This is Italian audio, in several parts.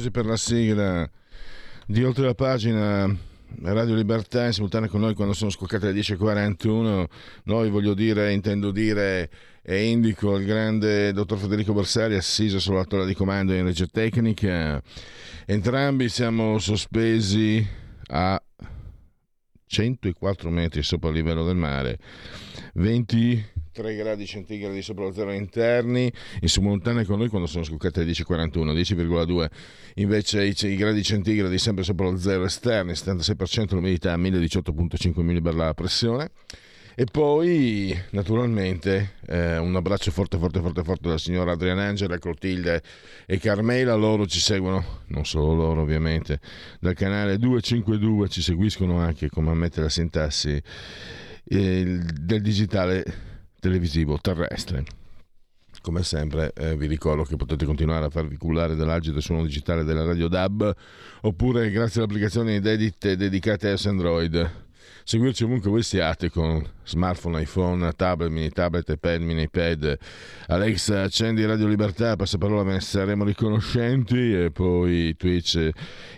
Applausi per la sigla di Oltre la pagina Radio Libertà in simultanea con noi quando sono scoccate le 10.41 noi voglio dire, intendo dire e indico il grande dottor Federico Borsari assiso sulla torre di comando in regia tecnica. Entrambi siamo sospesi a 104 metri sopra il livello del mare. 20 3 gradi centigradi sopra lo zero interni, in simultanea con noi quando sono scoccate le 10.41, 10,2 invece i, i, gradi centigradi sempre sopra lo zero esterni, 76% l'umidità, 1018.5 millibar la pressione. E poi, naturalmente, eh, un abbraccio forte, forte, forte, forte dalla signora Adriana Angela, Clotilde e Carmela. Loro ci seguono, non solo loro ovviamente, dal canale 252, ci seguiscono anche, come ammette la sintassi, eh, del digitale televisivo terrestre. Come sempre eh, vi ricordo che potete continuare a farvi cullare dall'agito suono digitale della Radio DAB oppure grazie all'applicazione inedite dedicate a Android. Seguirci ovunque voi siate con smartphone, iPhone, tablet, mini tablet, iPad, mini iPad. Alexa, accendi Radio Libertà, passaparola, ve ne saremo riconoscenti. E poi Twitch,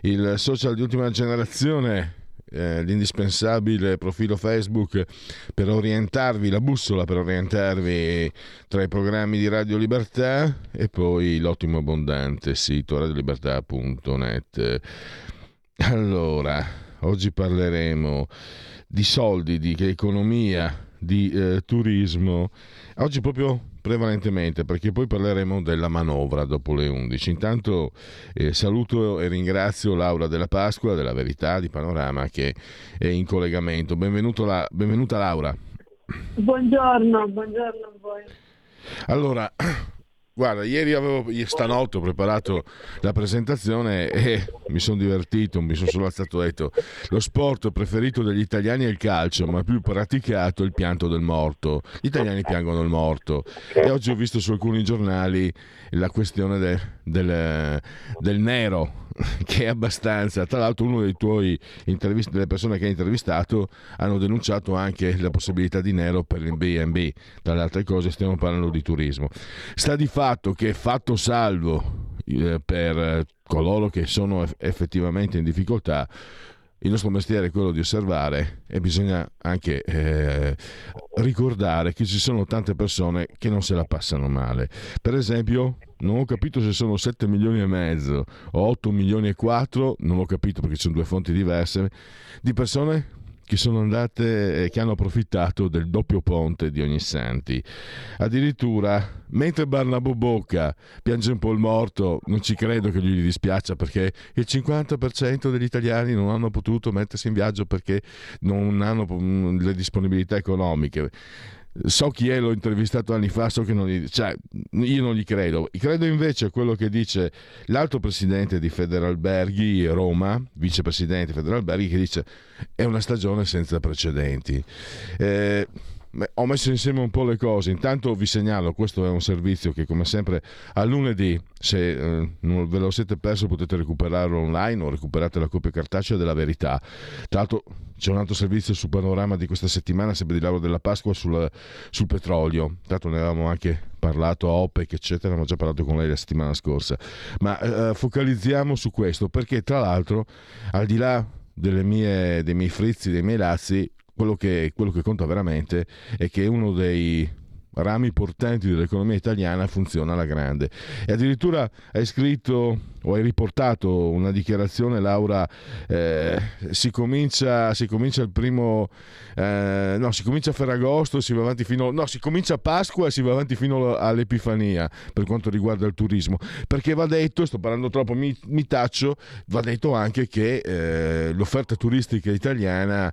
il social di ultima generazione eh, l'indispensabile profilo Facebook per orientarvi, la bussola per orientarvi tra i programmi di Radio Libertà e poi l'ottimo abbondante sito radiolibertà.net. Allora, oggi parleremo di soldi, di economia, di eh, turismo. Oggi proprio prevalentemente perché poi parleremo della manovra dopo le 11. Intanto eh, saluto e ringrazio Laura della Pasqua, della Verità, di Panorama che è in collegamento. La, benvenuta Laura. Buongiorno, buongiorno a voi. Allora, Guarda, ieri avevo, stanotte ho preparato la presentazione e mi sono divertito, mi sono solo alzato e detto lo sport preferito degli italiani è il calcio, ma più praticato il pianto del morto. Gli italiani piangono il morto e oggi ho visto su alcuni giornali la questione de, del, del nero che è abbastanza. Tra l'altro, uno dei tuoi intervist- delle persone che hai intervistato hanno denunciato anche la possibilità di nero per il BB. Tra le altre cose, stiamo parlando di turismo. Sta di fatto che, fatto salvo eh, per coloro che sono effettivamente in difficoltà, il nostro mestiere è quello di osservare e bisogna anche eh, ricordare che ci sono tante persone che non se la passano male. Per esempio, non ho capito se sono 7 milioni e mezzo o 8 milioni e 4, non ho capito perché ci sono due fonti diverse, di persone che sono andate e che hanno approfittato del doppio ponte di Ognissanti. Addirittura, mentre Barnabo Bocca piange un po' il morto, non ci credo che gli dispiaccia perché il 50% degli italiani non hanno potuto mettersi in viaggio perché non hanno mm, le disponibilità economiche so chi è, l'ho intervistato anni fa, so che non gli, cioè, io non gli credo. Credo invece a quello che dice l'altro presidente di Federalberghi Roma, vicepresidente Federalberghi, che dice è una stagione senza precedenti. Eh, ho messo insieme un po' le cose. Intanto vi segnalo, questo è un servizio che come sempre a lunedì, se eh, non ve lo siete perso potete recuperarlo online o recuperate la copia cartacea della verità. Tra l'altro c'è un altro servizio sul panorama di questa settimana, sempre di Lauro della Pasqua, sul, sul petrolio. L'altro ne avevamo anche parlato a OPEC, eccetera, abbiamo già parlato con lei la settimana scorsa. Ma eh, focalizziamo su questo, perché tra l'altro, al di là mie, dei miei frizzi, dei miei lazzi, quello che, quello che conta veramente è che uno dei rami portanti dell'economia italiana funziona alla grande. E addirittura hai scritto o hai riportato una dichiarazione, Laura, eh, si, comincia, si comincia il primo, eh, no, si comincia a Ferragosto, si va avanti fino, no, si comincia a Pasqua e si va avanti fino all'Epifania per quanto riguarda il turismo. Perché va detto, sto parlando troppo, mi, mi taccio, va detto anche che eh, l'offerta turistica italiana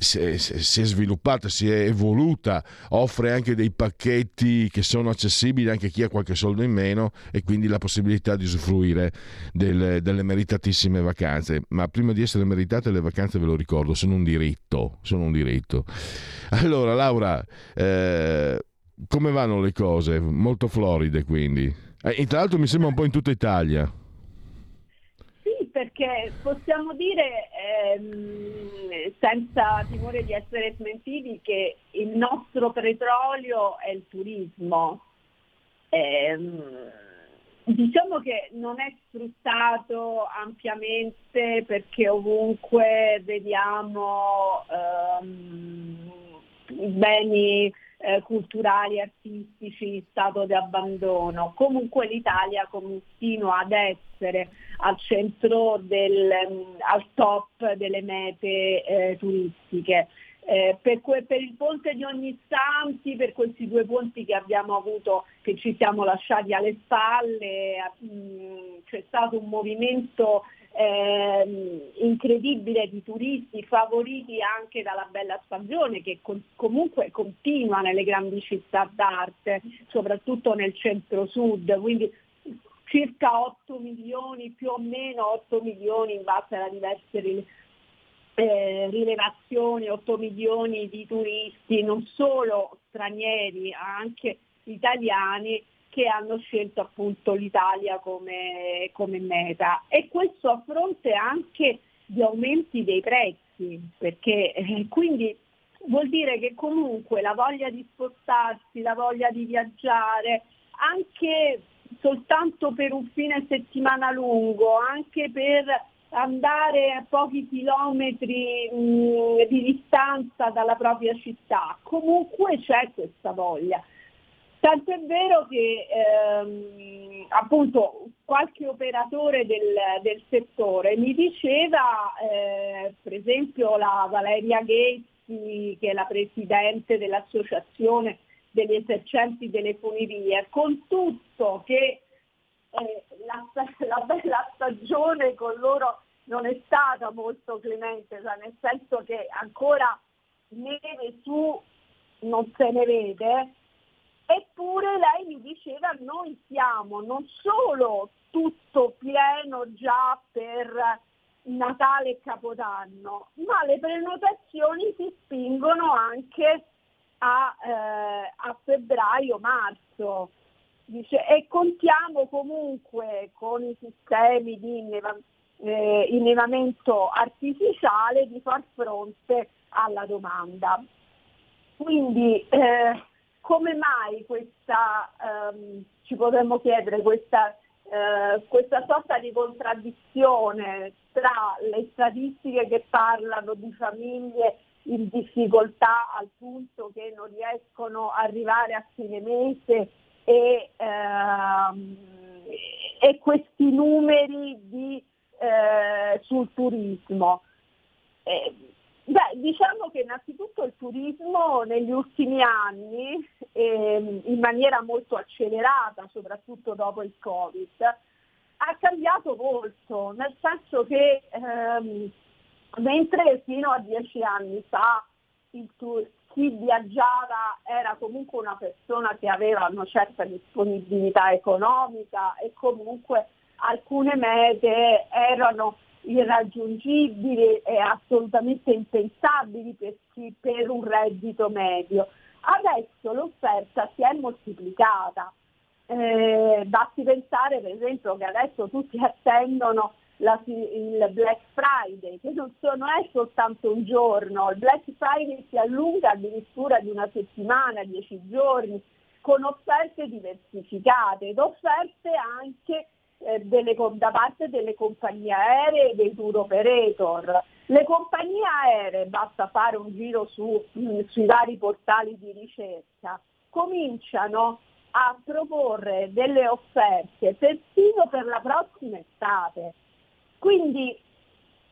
si è, si è sviluppata, si è evoluta, offre anche dei pacchetti che sono accessibili anche a chi ha qualche soldo in meno e quindi la possibilità di usufruire del, delle meritatissime vacanze. Ma prima di essere meritate le vacanze, ve lo ricordo, sono un diritto. Sono un diritto. Allora, Laura, eh, come vanno le cose? Molto floride quindi. Eh, tra l'altro mi sembra un po' in tutta Italia perché possiamo dire ehm, senza timore di essere smentiti che il nostro petrolio è il turismo. Ehm, Diciamo che non è sfruttato ampiamente perché ovunque vediamo ehm, beni eh, culturali, artistici stato di abbandono. Comunque l'Italia continua ad essere al centro del, al top delle mete eh, turistiche. Eh, per, que- per, il ponte di Ognissanti, per questi due ponti che abbiamo avuto, che ci siamo lasciati alle spalle, mh, mm, c'è stato un movimento eh, incredibile di turisti favoriti anche dalla bella stagione che con- comunque continua nelle grandi città d'arte, soprattutto nel centro-sud, quindi circa 8 milioni, più o meno 8 milioni in base alla diverse eh, rilevazioni, 8 milioni di turisti, non solo stranieri, anche italiani che hanno scelto appunto l'Italia come, come meta e questo a fronte anche di aumenti dei prezzi, perché eh, quindi vuol dire che comunque la voglia di spostarsi, la voglia di viaggiare, anche soltanto per un fine settimana lungo, anche per andare a pochi chilometri mh, mm, di distanza dalla propria città, comunque c'è questa voglia. Tanto è vero che ehm, appunto qualche operatore del, del settore mi diceva, eh, per esempio la Valeria Ghezzi, che è la presidente dell'associazione degli esercenti delle funivie, con tutto che eh, la, la bella stagione con loro non è stata molto clemente, cioè nel senso che ancora neve su non se ne vede, eppure lei mi diceva noi siamo non solo tutto pieno già per Natale e Capodanno, ma le prenotazioni si spingono anche a, eh, a febbraio-marzo. Dice, e contiamo comunque con i sistemi di eh, innevamento artificiale di far fronte alla domanda. Quindi eh, come mai questa, ehm, ci potremmo chiedere, questa, eh, questa sorta di contraddizione tra le statistiche che parlano di famiglie in difficoltà al punto che non riescono a arrivare a fine mese e, ehm, e questi numeri di, eh, sul turismo. Eh, beh, diciamo che innanzitutto il turismo negli ultimi anni, eh, in maniera molto accelerata, soprattutto dopo il Covid, ha cambiato molto, nel senso che ehm, mentre fino a dieci anni fa il, chi viaggiava era comunque una persona che aveva una certa disponibilità economica e comunque alcune mete erano irraggiungibili e assolutamente impensabili per, chi, per un reddito medio. Adesso l'offerta si è moltiplicata. Eh, basti pensare per esempio che adesso tutti attendono la, il Black Friday, che non, so, non, è soltanto un giorno, il Black Friday si allunga addirittura di una settimana, dieci giorni, con offerte diversificate ed offerte anche eh, delle, da parte delle compagnie aeree e dei tour operator. Le compagnie aeree, basta fare un giro su, mh, sui vari portali di ricerca, cominciano a proporre delle offerte persino per la prossima estate. Quindi,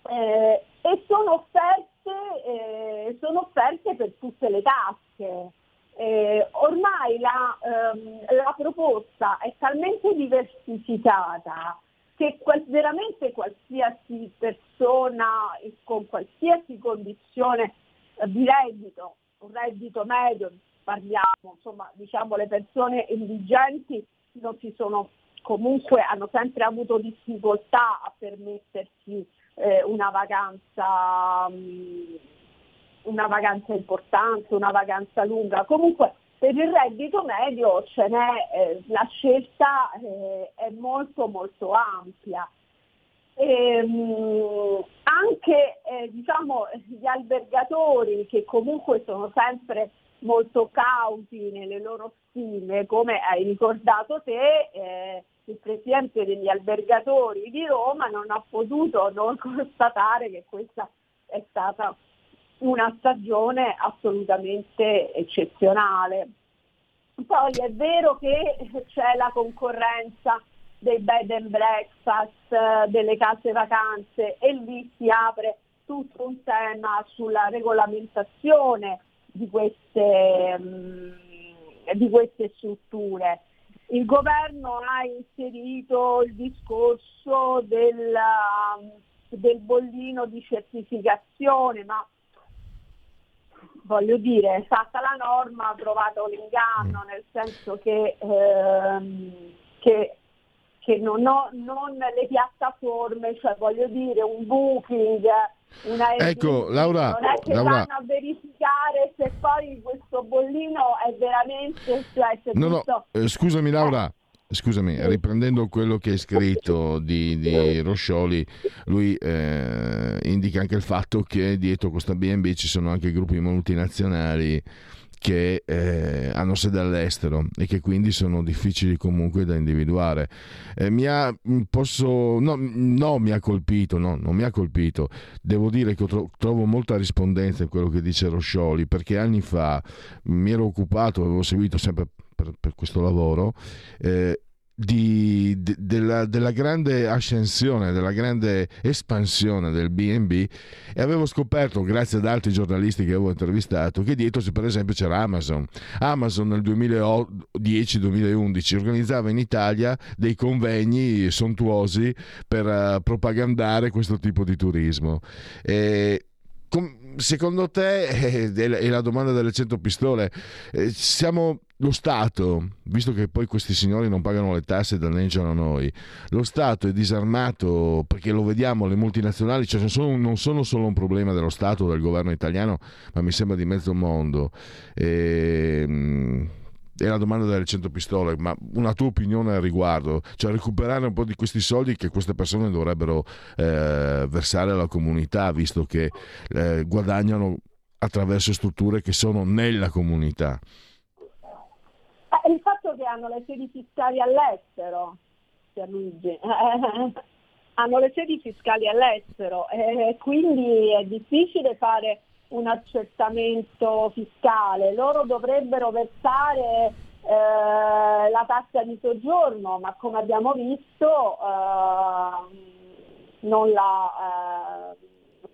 eh, e sono offerte, eh, sono offerte per tutte le tasche. Eh, ormai la, ehm, la, proposta è talmente diversificata che qual- veramente qualsiasi persona con qualsiasi condizione eh, di reddito, un reddito medio, parliamo, insomma, diciamo le persone indigenti non si sono comunque hanno sempre avuto difficoltà a permettersi eh, una vacanza mh, mm, una vacanza importante, una vacanza lunga. Comunque per il reddito medio ce n'è, eh, la scelta eh, è molto molto ampia. E, ehm, mh, anche eh, diciamo, gli albergatori che comunque sono sempre molto cauti nelle loro stime, come hai ricordato te, eh, il presidente degli albergatori di Roma non ha potuto non constatare che questa è stata una stagione assolutamente eccezionale. Poi è vero che c'è la concorrenza dei bed and breakfast, delle case vacanze e lì si apre tutto un tema sulla regolamentazione di queste, mm, di queste strutture. Il governo ha inserito il discorso del, del bollino di certificazione, ma voglio dire, è stata la norma, ha trovato l'inganno, nel senso che, ehm, che, che non, ho, non, le piattaforme, cioè voglio dire un booking, una ecco, Laura, non è che Laura. vanno a verificare se poi questo bollino è veramente... Cioè, no, no, eh, scusami Laura. Scusami, riprendendo quello che hai scritto di, di Roscioli, lui eh, indica anche il fatto che dietro questa BNB ci sono anche gruppi multinazionali che eh, hanno sede all'estero e che quindi sono difficili comunque da individuare. Eh, mi ha, mm, posso, no, no, mi ha colpito, no, non mi ha colpito. Devo dire che tro- trovo molta rispondenza in quello che dice Roscioli, perché anni fa mi ero occupato, avevo seguito sempre per, per questo lavoro, eh, di, de, della, della, grande ascensione, della grande espansione del BNB e avevo scoperto, grazie ad altri giornalisti che avevo intervistato, che dietro per esempio c'era Amazon. Amazon nel 2010-2011 organizzava in Italia dei convegni sontuosi per uh, propagandare questo tipo di turismo. E, secondo te, eh, è la domanda delle 100 pistole, eh, siamo lo Stato, visto che poi questi signori non pagano le tasse e danneggiano noi, lo Stato è disarmato perché lo vediamo, le multinazionali cioè non, sono, non sono solo un problema dello Stato o del governo italiano, ma mi sembra di mezzo mondo. E, ehm, è la domanda delle 100 pistole, ma una tua opinione al riguardo? Cioè recuperare un po' di questi soldi che queste persone dovrebbero eh, versare alla comunità, visto che eh, guadagnano attraverso strutture che sono nella comunità. Eh, il fatto che hanno le sedi fiscali all'estero, Pierluigi, hanno le sedi fiscali all'estero eh, quindi è difficile fare un accertamento fiscale. Loro dovrebbero versare eh, la tassa di soggiorno, ma come abbiamo visto eh, non la, eh,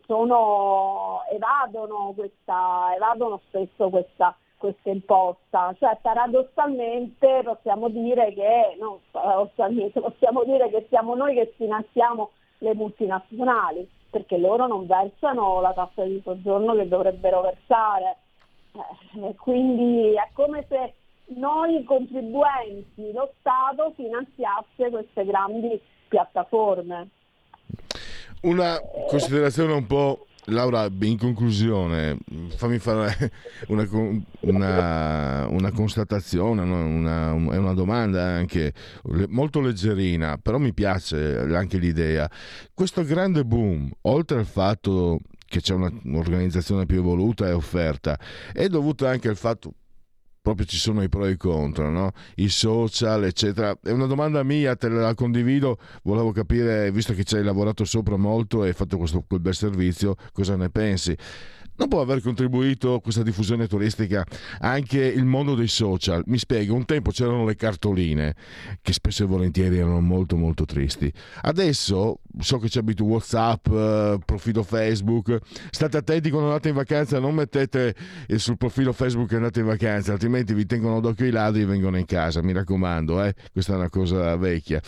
sono, evadono, questa, evadono spesso questa questa imposta, cioè paradossalmente possiamo dire che, no, possiamo dire che siamo noi che finanziamo le multinazionali, perché loro non versano la tassa di soggiorno che dovrebbero versare. Eh, quindi è come se noi contribuenti, lo Stato, finanziasse queste grandi piattaforme. Una considerazione un po' Laura, in conclusione, fammi fare una, una, una constatazione, una, una domanda anche molto leggerina, però mi piace anche l'idea. Questo grande boom, oltre al fatto che c'è un'organizzazione più evoluta e offerta, è dovuto anche al fatto proprio ci sono i pro e i contro, no? i social, eccetera. È una domanda mia, te la condivido, volevo capire, visto che ci hai lavorato sopra molto e hai fatto questo, quel bel servizio, cosa ne pensi. Non può aver contribuito a questa diffusione turistica anche il mondo dei social. Mi spiego, un tempo c'erano le cartoline che spesso e volentieri erano molto molto tristi. Adesso so che c'è abito WhatsApp, eh, profilo Facebook, state attenti quando andate in vacanza, non mettete sul profilo Facebook che andate in vacanza, altrimenti vi tengono d'occhio i ladri e vengono in casa, mi raccomando, eh? questa è una cosa vecchia.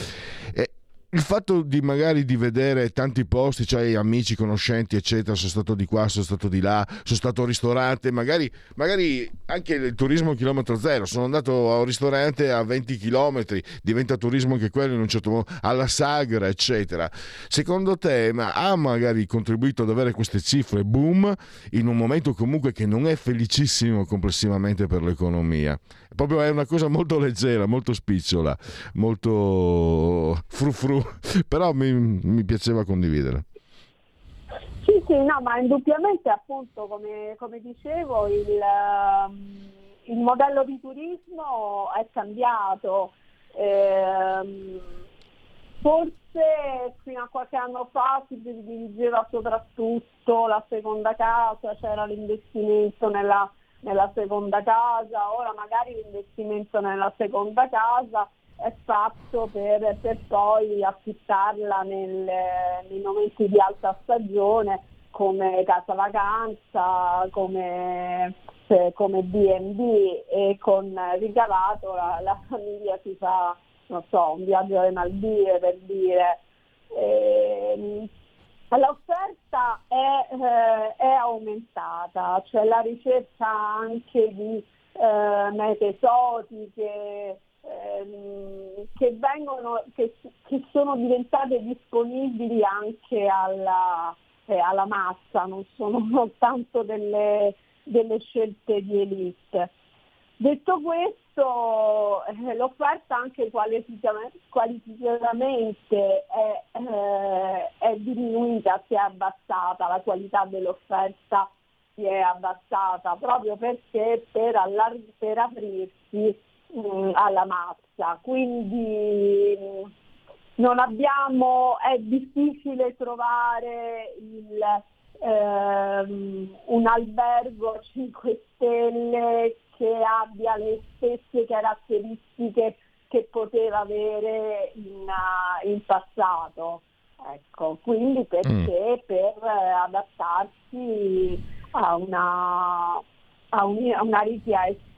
E il fatto di magari di vedere tanti posti, cioè amici, conoscenti, eccetera, sono stato di qua, sono stato di là, sono stato al ristorante, magari, magari anche il turismo chilometro zero, sono andato a un ristorante a 20 km, diventa turismo anche quello in un certo modo, alla sagra, eccetera. Secondo te ma ha magari contribuito ad avere queste cifre boom in un momento comunque che non è felicissimo complessivamente per l'economia? Proprio è una cosa molto leggera, molto spicciola, molto frufru però mi, mi piaceva condividere. Sì, sì, no, ma indubbiamente appunto come, come dicevo il, um, il, modello di turismo è cambiato. Eh, forse fino a qualche anno fa si dirigeva soprattutto la seconda casa, c'era l'investimento nella, nella seconda casa, ora magari l'investimento nella seconda casa è fatto per, per poi affittarla nel, nei momenti di alta stagione come casa vacanza, come, eh, come B&B e con ricavato la, la, famiglia si fa non so, un viaggio alle Maldive per dire. E, l'offerta è, eh, è, aumentata, cioè la ricerca anche di eh, mete esotiche, ehm, che, vengono, che, che, sono diventate disponibili anche alla, eh, alla massa, non sono soltanto delle, delle scelte di elite. Detto questo, eh, l'offerta anche qualitativamente, è, eh, è, diminuita, si è abbassata, la qualità dell'offerta si è abbassata proprio perché per, allar- per aprirsi mh, mm, alla massa. Quindi mm, non abbiamo, è difficile trovare il, ehm, un albergo 5 stelle che abbia le stesse caratteristiche che poteva avere in, uh, in passato. Ecco, quindi perché mm. per adattarsi a una, a, un, a una richiesta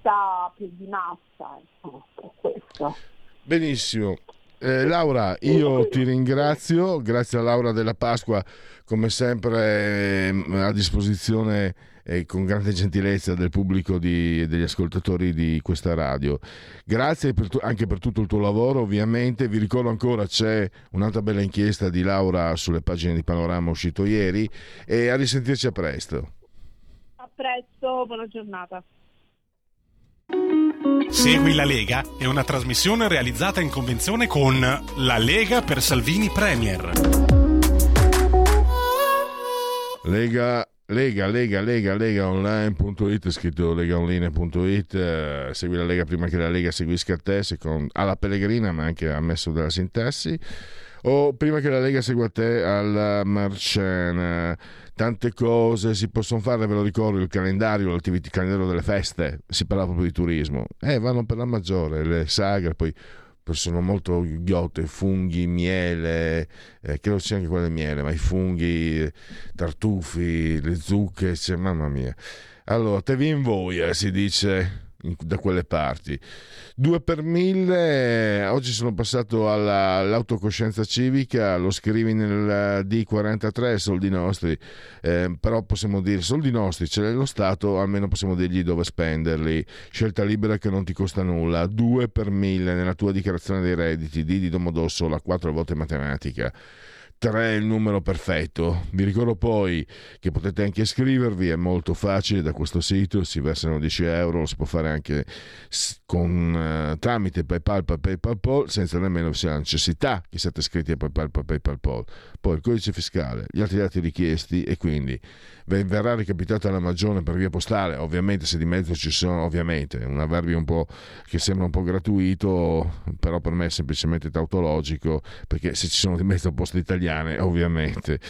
più di massa. Ecco, Benissimo. Eh, Laura, io ti ringrazio, grazie a Laura della Pasqua, come sempre eh, a disposizione e con grande gentilezza del pubblico e degli ascoltatori di questa radio. Grazie per tu, anche per tutto il tuo lavoro, ovviamente. Vi ricordo ancora c'è un'altra bella inchiesta di Laura sulle pagine di Panorama uscito ieri e a risentirci a presto. A presto, buona giornata. Segui la Lega è una trasmissione realizzata in convenzione con La Lega per Salvini Premier. Lega Lega, Lega, Lega, Lega online.it, scritto legaonline.it, eh, segui la Lega prima che la Lega seguisca te, secondo, alla Pellegrina, ma anche ammesso dalla sintassi, o prima che la Lega segua te alla Marcena. Tante cose si possono fare, ve lo ricordo, il calendario, il calendario delle feste, si parla proprio di turismo, eh, vanno per la maggiore, le sagre, poi sono molto ghiotte, funghi, miele, eh, credo sia anche quelle miele, ma i funghi, tartufi, le zucche, cioè, mamma mia. Allora, te vi invoia, si dice da quelle parti. Due per mille, oggi sono passato alla, all'autocoscienza civica, lo scrivi nel D43, soldi nostri, eh, però possiamo dire soldi nostri, ce l'è lo Stato, almeno possiamo dirgli dove spenderli. Scelta libera che non ti costa nulla, due per mille nella tua dichiarazione dei redditi, di Domodossola, quattro volte matematica. 3 è il numero perfetto. Vi ricordo poi che potete anche iscrivervi, è molto facile da questo sito, si versano 10 euro, lo si può fare anche con, uh, tramite PayPal, PayPal, PayPal, senza nemmeno la necessità che siate iscritti a PayPal, PayPal, PayPal. Poi il codice fiscale, gli altri dati richiesti e quindi verrà recapitata la magione per via postale, ovviamente se di mezzo ci sono, ovviamente, un avverbio un po' che sembra un po' gratuito, però per me è semplicemente tautologico, perché se ci sono di mezzo poste italiane, ovviamente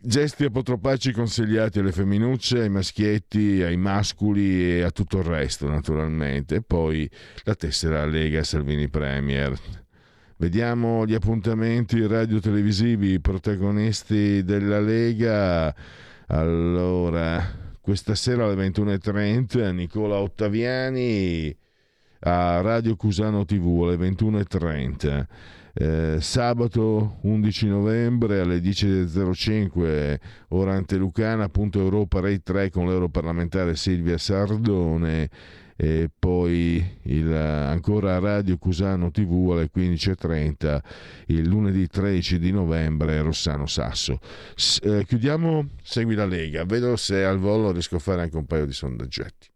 Gesti apotropaici consigliati alle femminucce, ai maschietti, ai masculi e a tutto il resto, naturalmente. E poi la tessera Lega Salvini Premier. Vediamo gli appuntamenti radio-televisivi, protagonisti della Lega. Allora, questa sera alle 21.30 Nicola Ottaviani a Radio Cusano TV alle 21.30. Eh, sabato 11 novembre alle 10.05 ora Europa Rai 3 con l'europarlamentare Silvia Sardone e poi il, ancora Radio Cusano TV alle 15.30 il lunedì 13 di novembre Rossano Sasso. S- eh, chiudiamo, segui la Lega, vedo se al volo riesco a fare anche un paio di sondaggetti.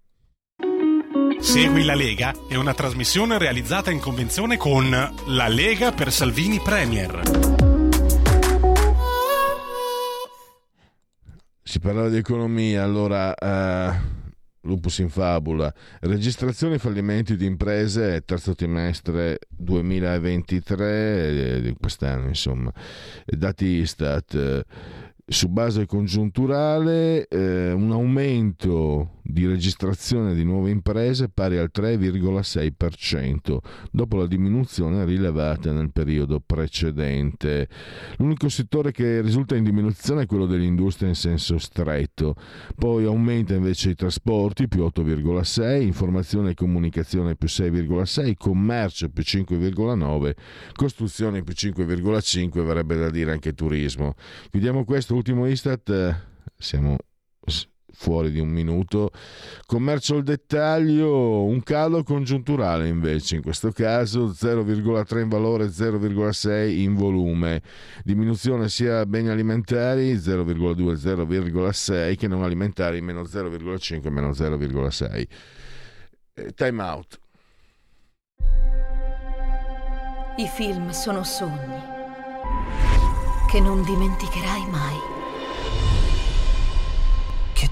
Segui la Lega è una trasmissione realizzata in convenzione con La Lega per Salvini Premier. Si parlava di economia, allora uh, lupus in fabula, registrazioni e fallimenti di imprese terzo trimestre 2023 di quest'anno, insomma, dati Istat. Uh, su base congiunturale eh, un aumento di registrazione di nuove imprese pari al 3,6% dopo la diminuzione rilevata nel periodo precedente. L'unico settore che risulta in diminuzione è quello dell'industria in senso stretto, poi aumenta invece i trasporti più 8,6, informazione e comunicazione più 6,6, commercio più 5,9, costruzione più 5,5, verrebbe da dire anche turismo. Chiudiamo questo ultimo Istat, eh, siamo fuori di un minuto. Commercio al dettaglio, un calo congiunturale invece, in questo caso 0,3 in valore, 0,6 in volume. Diminuzione sia beni alimentari 0,2, 0,6 che non alimentari meno 0,5, meno 0,6. Eh, time out. I film sono sogni che non dimenticherai mai.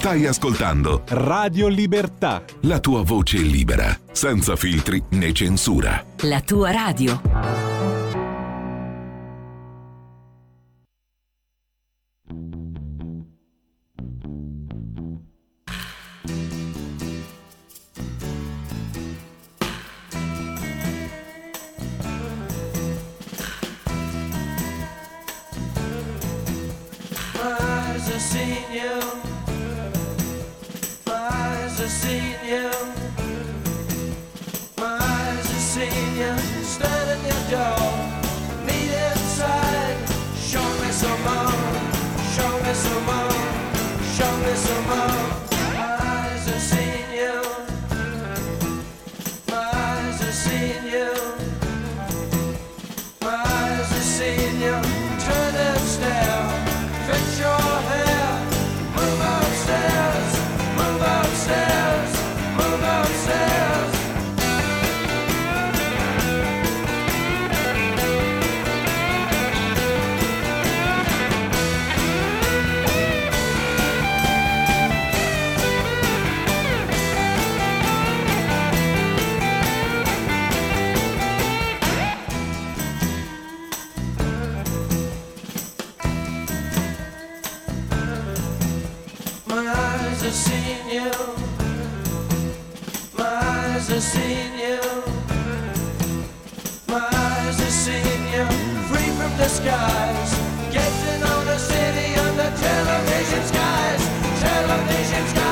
Stai ascoltando Radio Libertà. La tua voce libera, senza filtri né censura. La tua radio. Yeah. have seen you. My eyes have seen you. My eyes have seen you. Free from the the city on the television skies. Television skies.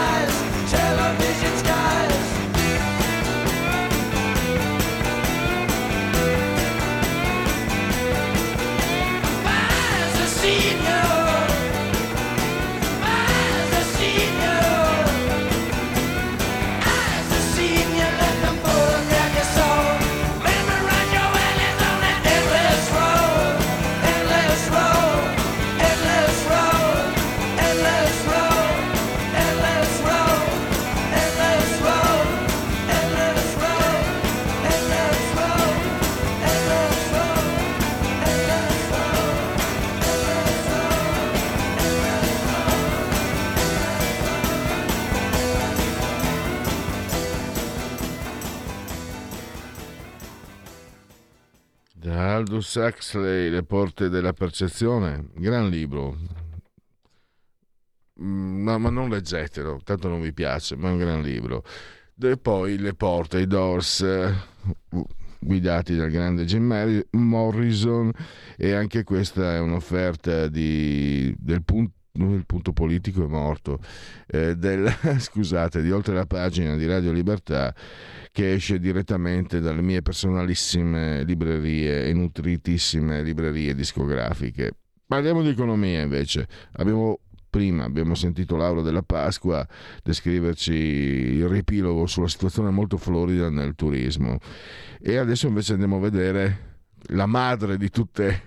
Aldous Huxley, Le porte della percezione, gran libro. Mm, ma, ma non leggetelo, tanto non vi piace, ma è un gran libro. E poi Le porte, i Doors, eh, guidati dal grande Jim Morrison e anche questa è un'offerta di, del punto il punto politico è morto, eh, del, scusate, di oltre la pagina di Radio Libertà che esce direttamente dalle mie personalissime librerie e nutritissime librerie discografiche. Parliamo di economia invece. Abbiamo prima abbiamo sentito Laura della Pasqua descriverci il riepilogo sulla situazione molto florida nel turismo e adesso invece andiamo a vedere la madre di tutte,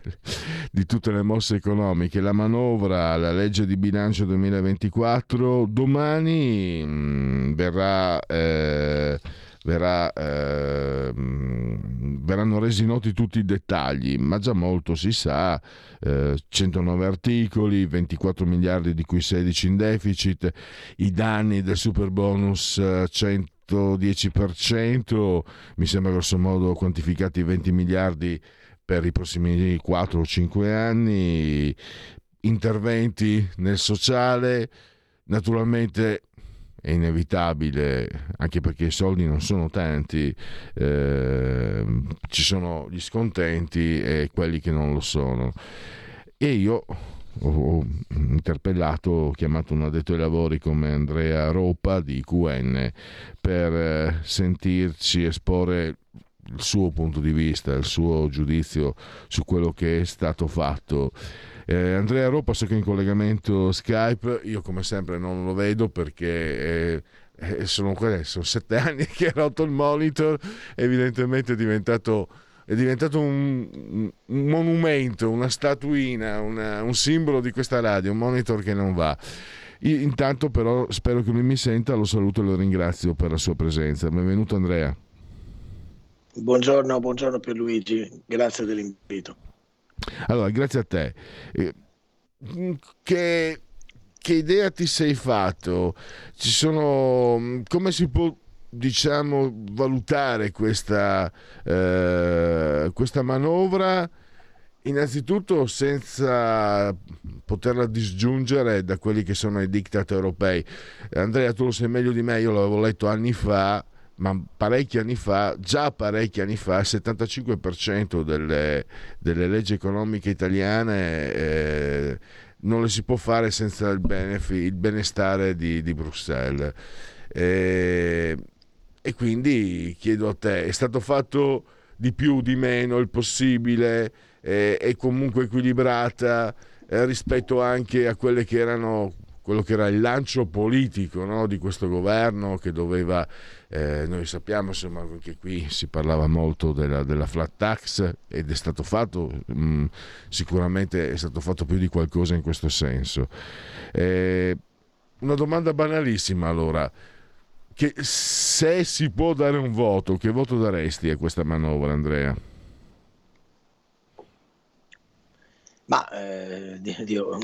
di tutte le mosse economiche, la manovra, la legge di bilancio 2024, domani mh, mm, verrà... Eh, verrà, eh, verranno resi noti tutti i dettagli, ma già molto si sa, eh, 109 articoli, 24 miliardi di cui 16 in deficit, i danni del super bonus 110%, eh, mi sembra grosso modo quantificati 20 miliardi per i prossimi 4 o 5 anni, interventi nel sociale, naturalmente è inevitabile, anche perché i soldi non sono tanti, eh, ci sono gli scontenti e quelli che non lo sono. E io ho interpellato, ho chiamato un addetto ai lavori come Andrea Ropa di QN per eh, sentirci esporre il suo punto di vista, il suo giudizio su quello che è stato fatto. Eh, Andrea Ropa so che è in collegamento Skype, io come sempre non lo vedo perché eh, eh sono, sono, sette anni che ha rotto il monitor, evidentemente è diventato, è diventato un, un, monumento, una statuina, una, un simbolo di questa radio, un monitor che non va. Io, intanto però spero che lui mi senta, lo saluto e lo ringrazio per la sua presenza. Benvenuto Andrea. Buongiorno, buongiorno Pierluigi, grazie dell'invito. Allora, grazie a te. Eh, che, che idea ti sei fatto? Ci sono. Come si può diciamo valutare questa, eh, questa manovra innanzitutto senza poterla disgiungere da quelli che sono i diktat europei Andrea tu lo sai meglio di me io l'avevo letto anni fa ma parecchi anni fa, già parecchi anni fa, il 75% delle, delle leggi economiche italiane eh, non le si può fare senza il, benefit, il benestare di, di Bruxelles. Eh, e quindi chiedo a te, è stato fatto di più, di meno, il possibile, eh, è comunque equilibrata eh, rispetto anche a quelle che erano quello che era il lancio politico no, di questo governo che doveva eh, noi sappiamo insomma, che qui si parlava molto della, della flat tax ed è stato fatto, mh, mm, sicuramente è stato fatto più di qualcosa in questo senso. Eh, una domanda banalissima allora, che se si può dare un voto, che voto daresti a questa manovra Andrea? Ma eh,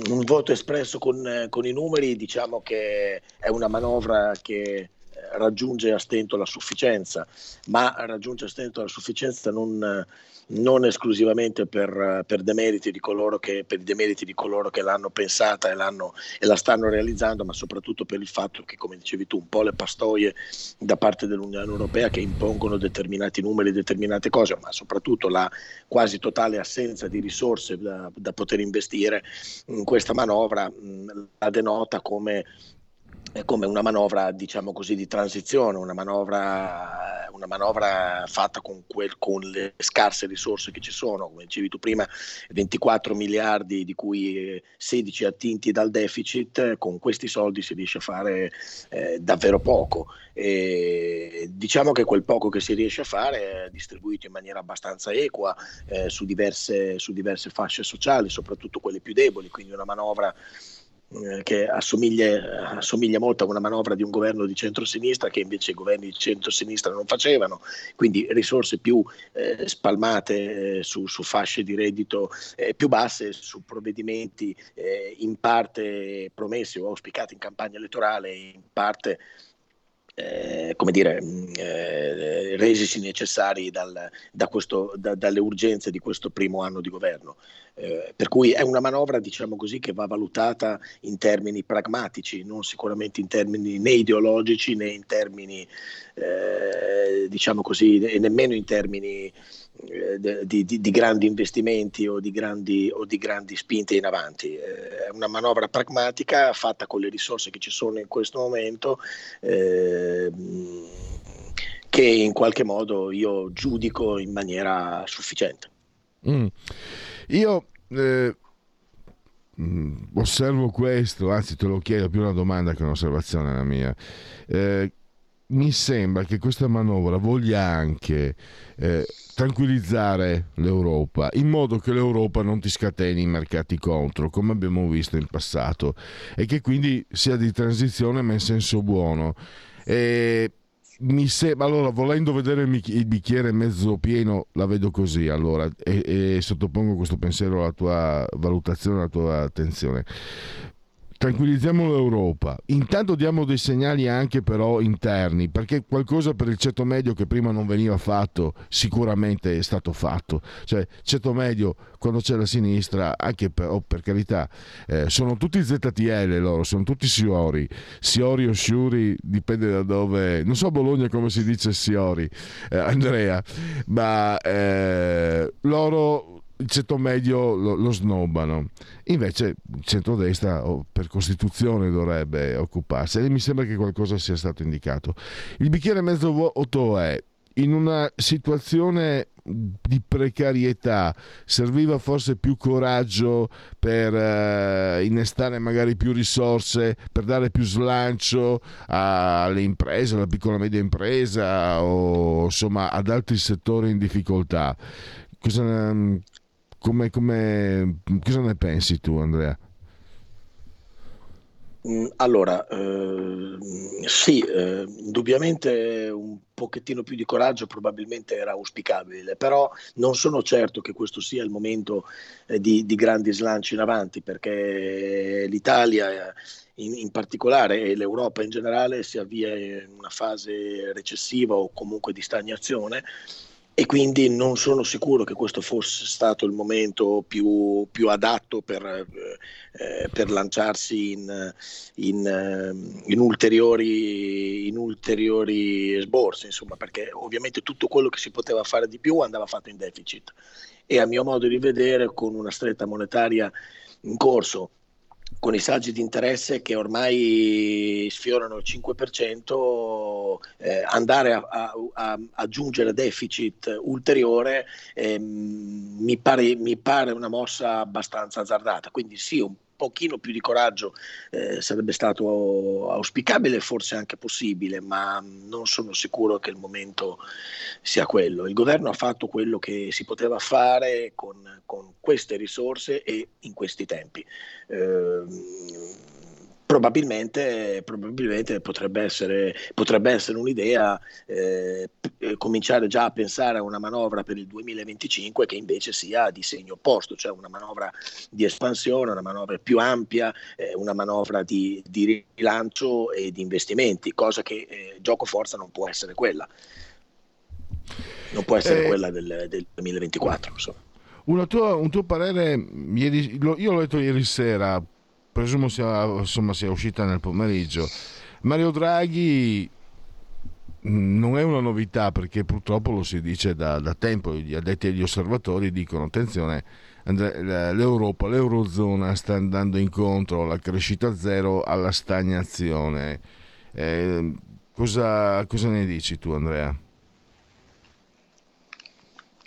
un voto espresso con, con, i numeri, diciamo che è una manovra che raggiunge a stento la sufficienza, ma raggiunge a stento la sufficienza non, non esclusivamente per, per, demeriti di coloro che, per i demeriti di coloro che l'hanno pensata e, l'hanno, e, la stanno realizzando, ma soprattutto per il fatto che, come dicevi tu, un po' le pastoie da parte dell'Unione Europea che impongono determinati numeri, determinate cose, ma soprattutto la quasi totale assenza di risorse da, da poter investire in questa manovra mh, la denota come come una manovra diciamo così di transizione, una manovra, una manovra fatta con, quel, con, le scarse risorse che ci sono, come dicevi tu prima 24 miliardi di cui 16 attinti dal deficit, con questi soldi si riesce a fare eh, davvero poco. E diciamo che quel poco che si riesce a fare è distribuito in maniera abbastanza equa eh, su, diverse, su diverse fasce sociali, soprattutto quelle più deboli, quindi una manovra eh, che assomiglia, assomiglia, molto a una manovra di un governo di centrosinistra che invece i governi di centrosinistra non facevano, quindi risorse più eh, spalmate eh, su, su, fasce di reddito eh, più basse, su provvedimenti eh, in parte promessi o auspicati in campagna elettorale, in parte eh, come dire, eh, resisi necessari dal, da questo, da, dalle urgenze di questo primo anno di governo. Eh, per cui è una manovra, diciamo così, che va valutata in termini pragmatici, non sicuramente in termini né ideologici né in termini, eh, diciamo così, e nemmeno in termini di, di, di, grandi investimenti o di grandi, o di grandi spinte in avanti. Eh, è una manovra pragmatica fatta con le risorse che ci sono in questo momento. Eh, che in qualche modo io giudico in maniera sufficiente. Mm. Io eh, mm, osservo questo, anzi te lo chiedo più una domanda che un'osservazione la mia. Eh, mi sembra che questa manovra voglia anche eh, tranquillizzare l'Europa in modo che l'Europa non ti scateni i mercati contro come abbiamo visto in passato e che quindi sia di transizione ma in senso buono. E mi sembra, allora, volendo vedere il bicchiere mezzo pieno, la vedo così, allora, e, e sottopongo questo pensiero alla tua valutazione, alla tua attenzione tranquillizziamo l'Europa. Intanto diamo dei segnali anche però interni, perché qualcosa per il ceto medio che prima non veniva fatto sicuramente è stato fatto. Cioè, ceto medio, quando c'è la sinistra, anche per, oh, per carità, eh, sono tutti ZTL loro, sono tutti Siori. Siori o Sciuri, dipende da dove... Non so a Bologna come si dice Siori, eh, Andrea, ma eh, loro il ceto medio lo, lo snobbano. Invece il centrodestra oh, per Costituzione dovrebbe occuparsi e mi sembra che qualcosa sia stato indicato. Il bicchiere mezzo vuoto è in una situazione di precarietà serviva forse più coraggio per uh, innestare magari più risorse per dare più slancio alle imprese, alla piccola e media impresa o insomma ad altri settori in difficoltà. Cosa, come, come, cosa ne pensi tu, Andrea? Mm, allora, eh, sì, eh, indubbiamente un pochettino più di coraggio probabilmente era auspicabile, però non sono certo che questo sia il momento eh, di, di, grandi slanci in avanti, perché l'Italia in, in, particolare e l'Europa in generale si avvia in una fase recessiva o comunque di stagnazione e quindi non sono sicuro che questo fosse stato il momento più, più adatto per, eh, per, lanciarsi in, in, eh, in, ulteriori, in ulteriori sborsi, insomma, perché ovviamente tutto quello che si poteva fare di più andava fatto in deficit. E a mio modo di vedere con una stretta monetaria in corso con i saggi di interesse che ormai sfiorano il 5%, eh, andare a, a, a, aggiungere deficit ulteriore eh, mi, pare, mi, pare, una mossa abbastanza azzardata. Quindi sì, un pochino più di coraggio eh, sarebbe stato auspicabile, forse anche possibile, ma non sono sicuro che il momento sia quello. Il governo ha fatto quello che si poteva fare con, con queste risorse e in questi tempi. Eh, Probabilmente, probabilmente potrebbe, essere, potrebbe, essere, un'idea eh, p- cominciare già a pensare a una manovra per il 2025 che invece sia di segno opposto, cioè una manovra di espansione, una manovra più ampia, eh, una manovra di, di, rilancio e di investimenti, cosa che eh, gioco forza non può essere quella. Non può essere eh, quella del, del 2024. Tua, un tuo parere, ieri, io l'ho letto ieri sera presumo sia, insomma, sia uscita nel pomeriggio. Mario Draghi non è una novità perché purtroppo lo si dice da, da tempo, gli addetti agli osservatori dicono attenzione, l'Europa, l'Eurozona sta andando incontro alla crescita zero, alla stagnazione. Eh, cosa, cosa ne dici tu Andrea?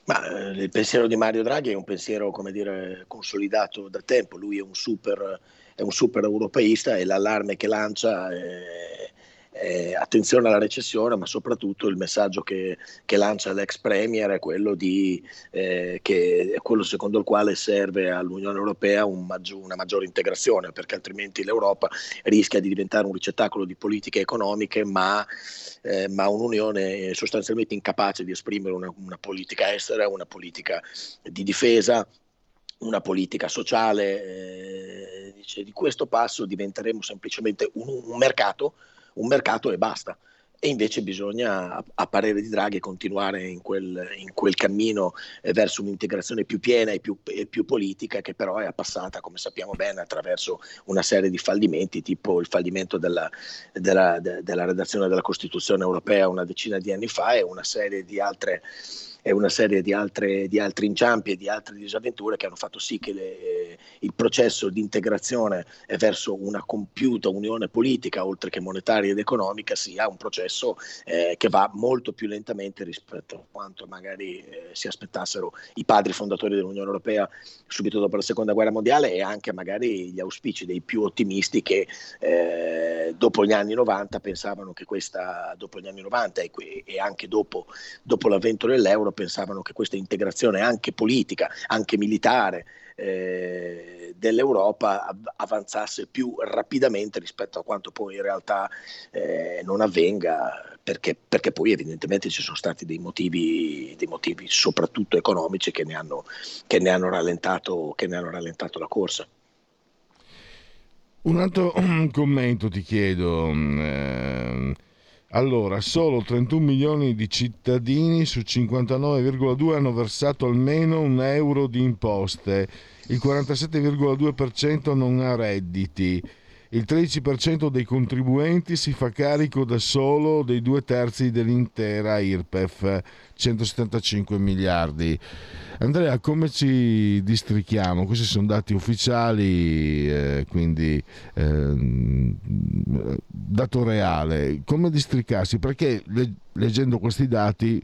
Ma, eh, il pensiero di Mario Draghi è un pensiero, come dire, consolidato da tempo. Lui è un super è un super europeista e l'allarme che lancia è, è attenzione alla recessione, ma soprattutto il messaggio che, che lancia l'ex Premier è quello, di, eh, che, è quello secondo il quale serve all'Unione Europea un maggior, una maggiore integrazione, perché altrimenti l'Europa rischia di diventare un ricettacolo di politiche economiche, ma eh, ma un'Unione sostanzialmente incapace di esprimere una, una, politica estera, una politica di difesa, una politica sociale. Eh, dice, di questo passo diventeremo semplicemente un, un, mercato, un mercato e basta. e invece bisogna, a parere di Draghi, continuare in quel, in quel cammino eh, verso un'integrazione più piena e più, e più, politica, che però è passata, come sappiamo bene, attraverso una serie di fallimenti, tipo il fallimento della, della, de, della redazione della Costituzione europea una decina di anni fa e una serie di altre e una serie di, altre, di, altri inciampi e di altre disavventure che hanno fatto sì che le, il processo di integrazione verso una compiuta unione politica, oltre che monetaria ed economica, sia un processo eh, che va molto più lentamente rispetto a quanto magari eh, si aspettassero i padri fondatori dell'Unione Europea subito dopo la Seconda Guerra Mondiale e anche magari gli auspici dei più ottimisti che eh, dopo gli anni 90 pensavano che questa, dopo gli anni 90 e, e anche dopo, dopo l'avvento dell'euro, loro pensavano che questa integrazione anche politica, anche militare eh, dell'Europa avanzasse più rapidamente rispetto a quanto poi in realtà eh, non avvenga, perché, perché, poi evidentemente ci sono stati dei motivi, dei motivi soprattutto economici che ne hanno, che ne hanno, rallentato, che ne hanno rallentato la corsa. Un altro commento ti chiedo. Eh allora, solo 31 milioni di cittadini su 59,2 hanno versato almeno un euro di imposte, il 47,2% non ha redditi, il 13% dei contribuenti si fa carico da solo dei due terzi dell'intera IRPEF, 175 miliardi. Andrea, come ci districhiamo? Questi sono dati ufficiali, eh, quindi eh, dato reale. Come districarsi? Perché le, leggendo questi dati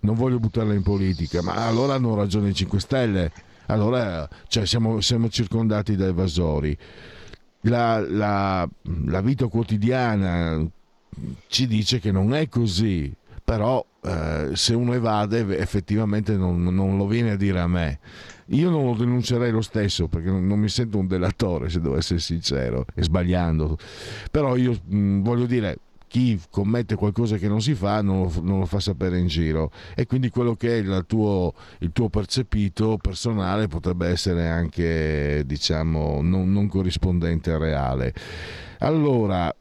non voglio buttarla in politica, ma allora hanno ragione i 5 Stelle. Allora cioè, siamo, siamo circondati da evasori. La, la, la vita quotidiana ci dice che non è così, però eh, se uno evade effettivamente non, non, lo viene a dire a me. Io non lo denuncerei lo stesso perché non, non mi sento un delatore se devo essere sincero e sbagliando. Però io mh, voglio dire, chi commette qualcosa che non si fa non lo, non lo, fa sapere in giro e quindi quello che è il tuo, il tuo percepito personale potrebbe essere anche diciamo non, non corrispondente al reale. Allora,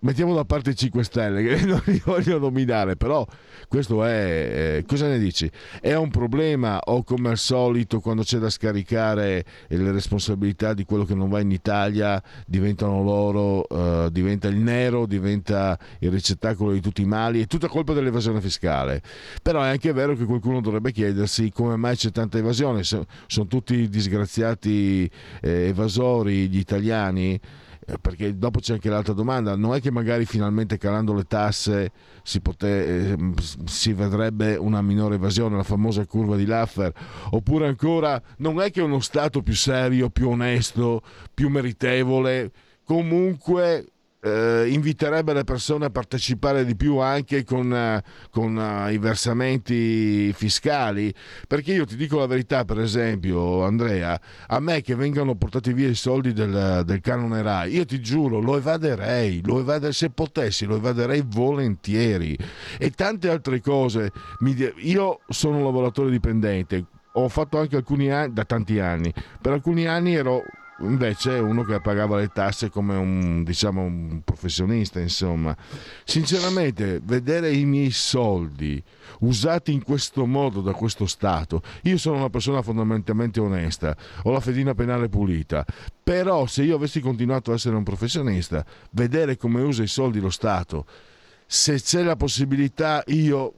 mettiamo da parte i 5 Stelle che non li voglio nominare, però questo è... Eh, cosa ne dici? È un problema o come al solito quando c'è da scaricare le responsabilità di quello che non va in Italia diventano loro, eh, diventa il nero, diventa il ricettacolo di tutti i mali, è tutta colpa dell'evasione fiscale. Però è anche vero che qualcuno dovrebbe chiedersi come mai c'è tanta evasione, sono tutti disgraziati eh, evasori gli italiani eh, perché dopo c'è anche l'altra domanda, non è che magari finalmente calando le tasse si, pote, eh, si, vedrebbe una minore evasione, la famosa curva di Laffer, oppure ancora non è che uno Stato più serio, più onesto, più meritevole, comunque eh, inviterebbe le persone a partecipare di più anche con, uh, con uh, i versamenti fiscali. Perché io ti dico la verità, per esempio, Andrea, a me che vengano portati via i soldi del, del canone RAI, io ti giuro, lo evaderei, lo evaderei, se potessi lo evaderei volentieri. E tante altre cose. Io sono un lavoratore dipendente, ho fatto anche alcuni anni, da tanti anni, per alcuni anni ero invece uno che pagava le tasse come un, diciamo, un professionista, insomma. Sinceramente, vedere i miei soldi usati in questo modo da questo Stato, io sono una persona fondamentalmente onesta, ho la fedina penale pulita, però se io avessi continuato a essere un professionista, vedere come usa i soldi lo Stato, se c'è la possibilità io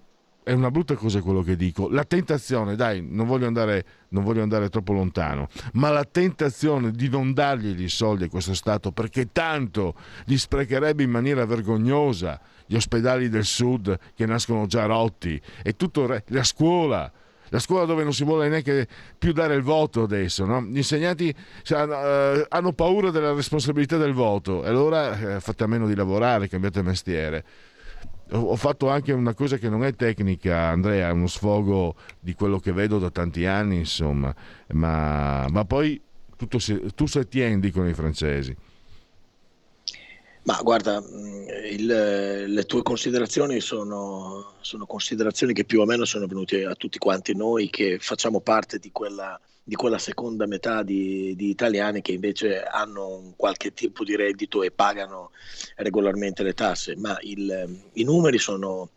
è una brutta cosa quello che dico. La tentazione, dai, non voglio andare, non voglio andare troppo lontano, ma la tentazione di non dargli i soldi a questo Stato perché tanto li sprecherebbe in maniera vergognosa gli ospedali del sud che nascono già rotti e tutto re- la scuola la scuola dove non si vuole neanche più dare il voto adesso, no? gli insegnanti hanno, hanno paura della responsabilità del voto e allora eh, fate a meno di lavorare, cambiate mestiere ho fatto anche una cosa che non è tecnica, Andrea, è uno sfogo di quello che vedo da tanti anni, insomma, ma, ma poi tutto si, tu se tieni, dicono i francesi. Ma guarda, mm, il, le tue considerazioni sono, sono, considerazioni che più o meno sono venute a tutti quanti noi che facciamo parte di quella di quella seconda metà di, di, italiani che invece hanno un qualche tipo di reddito e pagano regolarmente le tasse, ma il, i numeri sono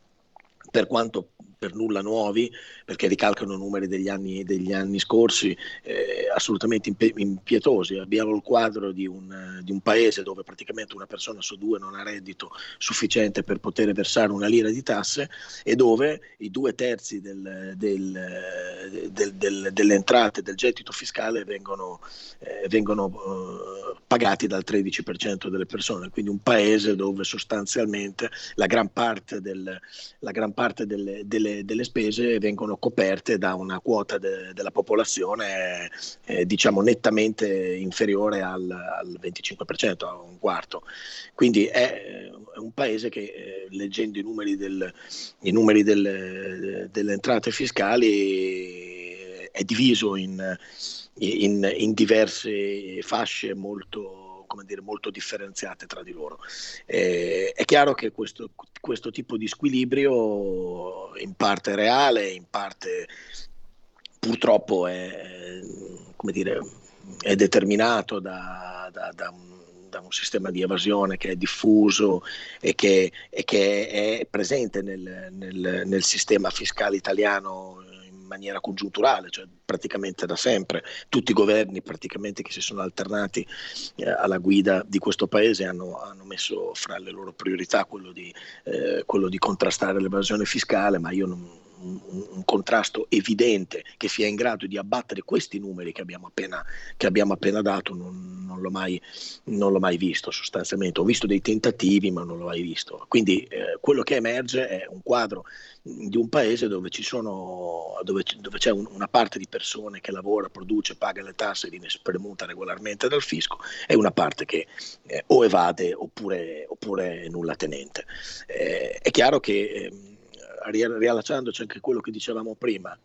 per quanto per nulla nuovi, perché ricalcano numeri degli anni, degli anni scorsi, eh, assolutamente impietosi. Abbiamo il quadro di un, di un, paese dove praticamente una persona su due non ha reddito sufficiente per poter versare una lira di tasse e dove i due terzi del, del, del, delle entrate del gettito fiscale vengono, eh, vengono eh, pagati dal 13% delle persone. Quindi un paese dove sostanzialmente la gran parte, la gran parte delle, delle delle, delle spese vengono coperte da una quota de, della popolazione eh, diciamo nettamente inferiore al, al, 25%, a un quarto. Quindi è, è un paese che eh, leggendo i numeri, del, i numeri del, delle entrate fiscali è diviso in, in, in diverse fasce molto come dire, molto differenziate tra di loro. Eh, è chiaro che questo, questo tipo di squilibrio in parte reale, in parte purtroppo è, dire, è determinato da, da, da, un, da, un, sistema di evasione che è diffuso e che, e che è presente nel, nel, nel sistema fiscale italiano maniera congiunturale, cioè praticamente da sempre. Tutti i governi praticamente che si sono alternati eh, alla guida di questo paese hanno, hanno, messo fra le loro priorità quello di, eh, quello di contrastare l'evasione fiscale, ma io non, un, contrasto evidente che sia in grado di abbattere questi numeri che abbiamo appena, che abbiamo appena dato, non, non, l'ho mai, non, l'ho mai, visto sostanzialmente. Ho visto dei tentativi, ma non l'ho mai visto. Quindi eh, quello che emerge è un quadro di un paese dove, sono, dove, dove c'è un, una parte di persone che lavora, produce, paga le tasse e viene spremuta regolarmente dal fisco e una parte che eh, o evade oppure, oppure nulla tenente. Eh, è chiaro che ehm, riallacciandoci anche a quello che dicevamo prima,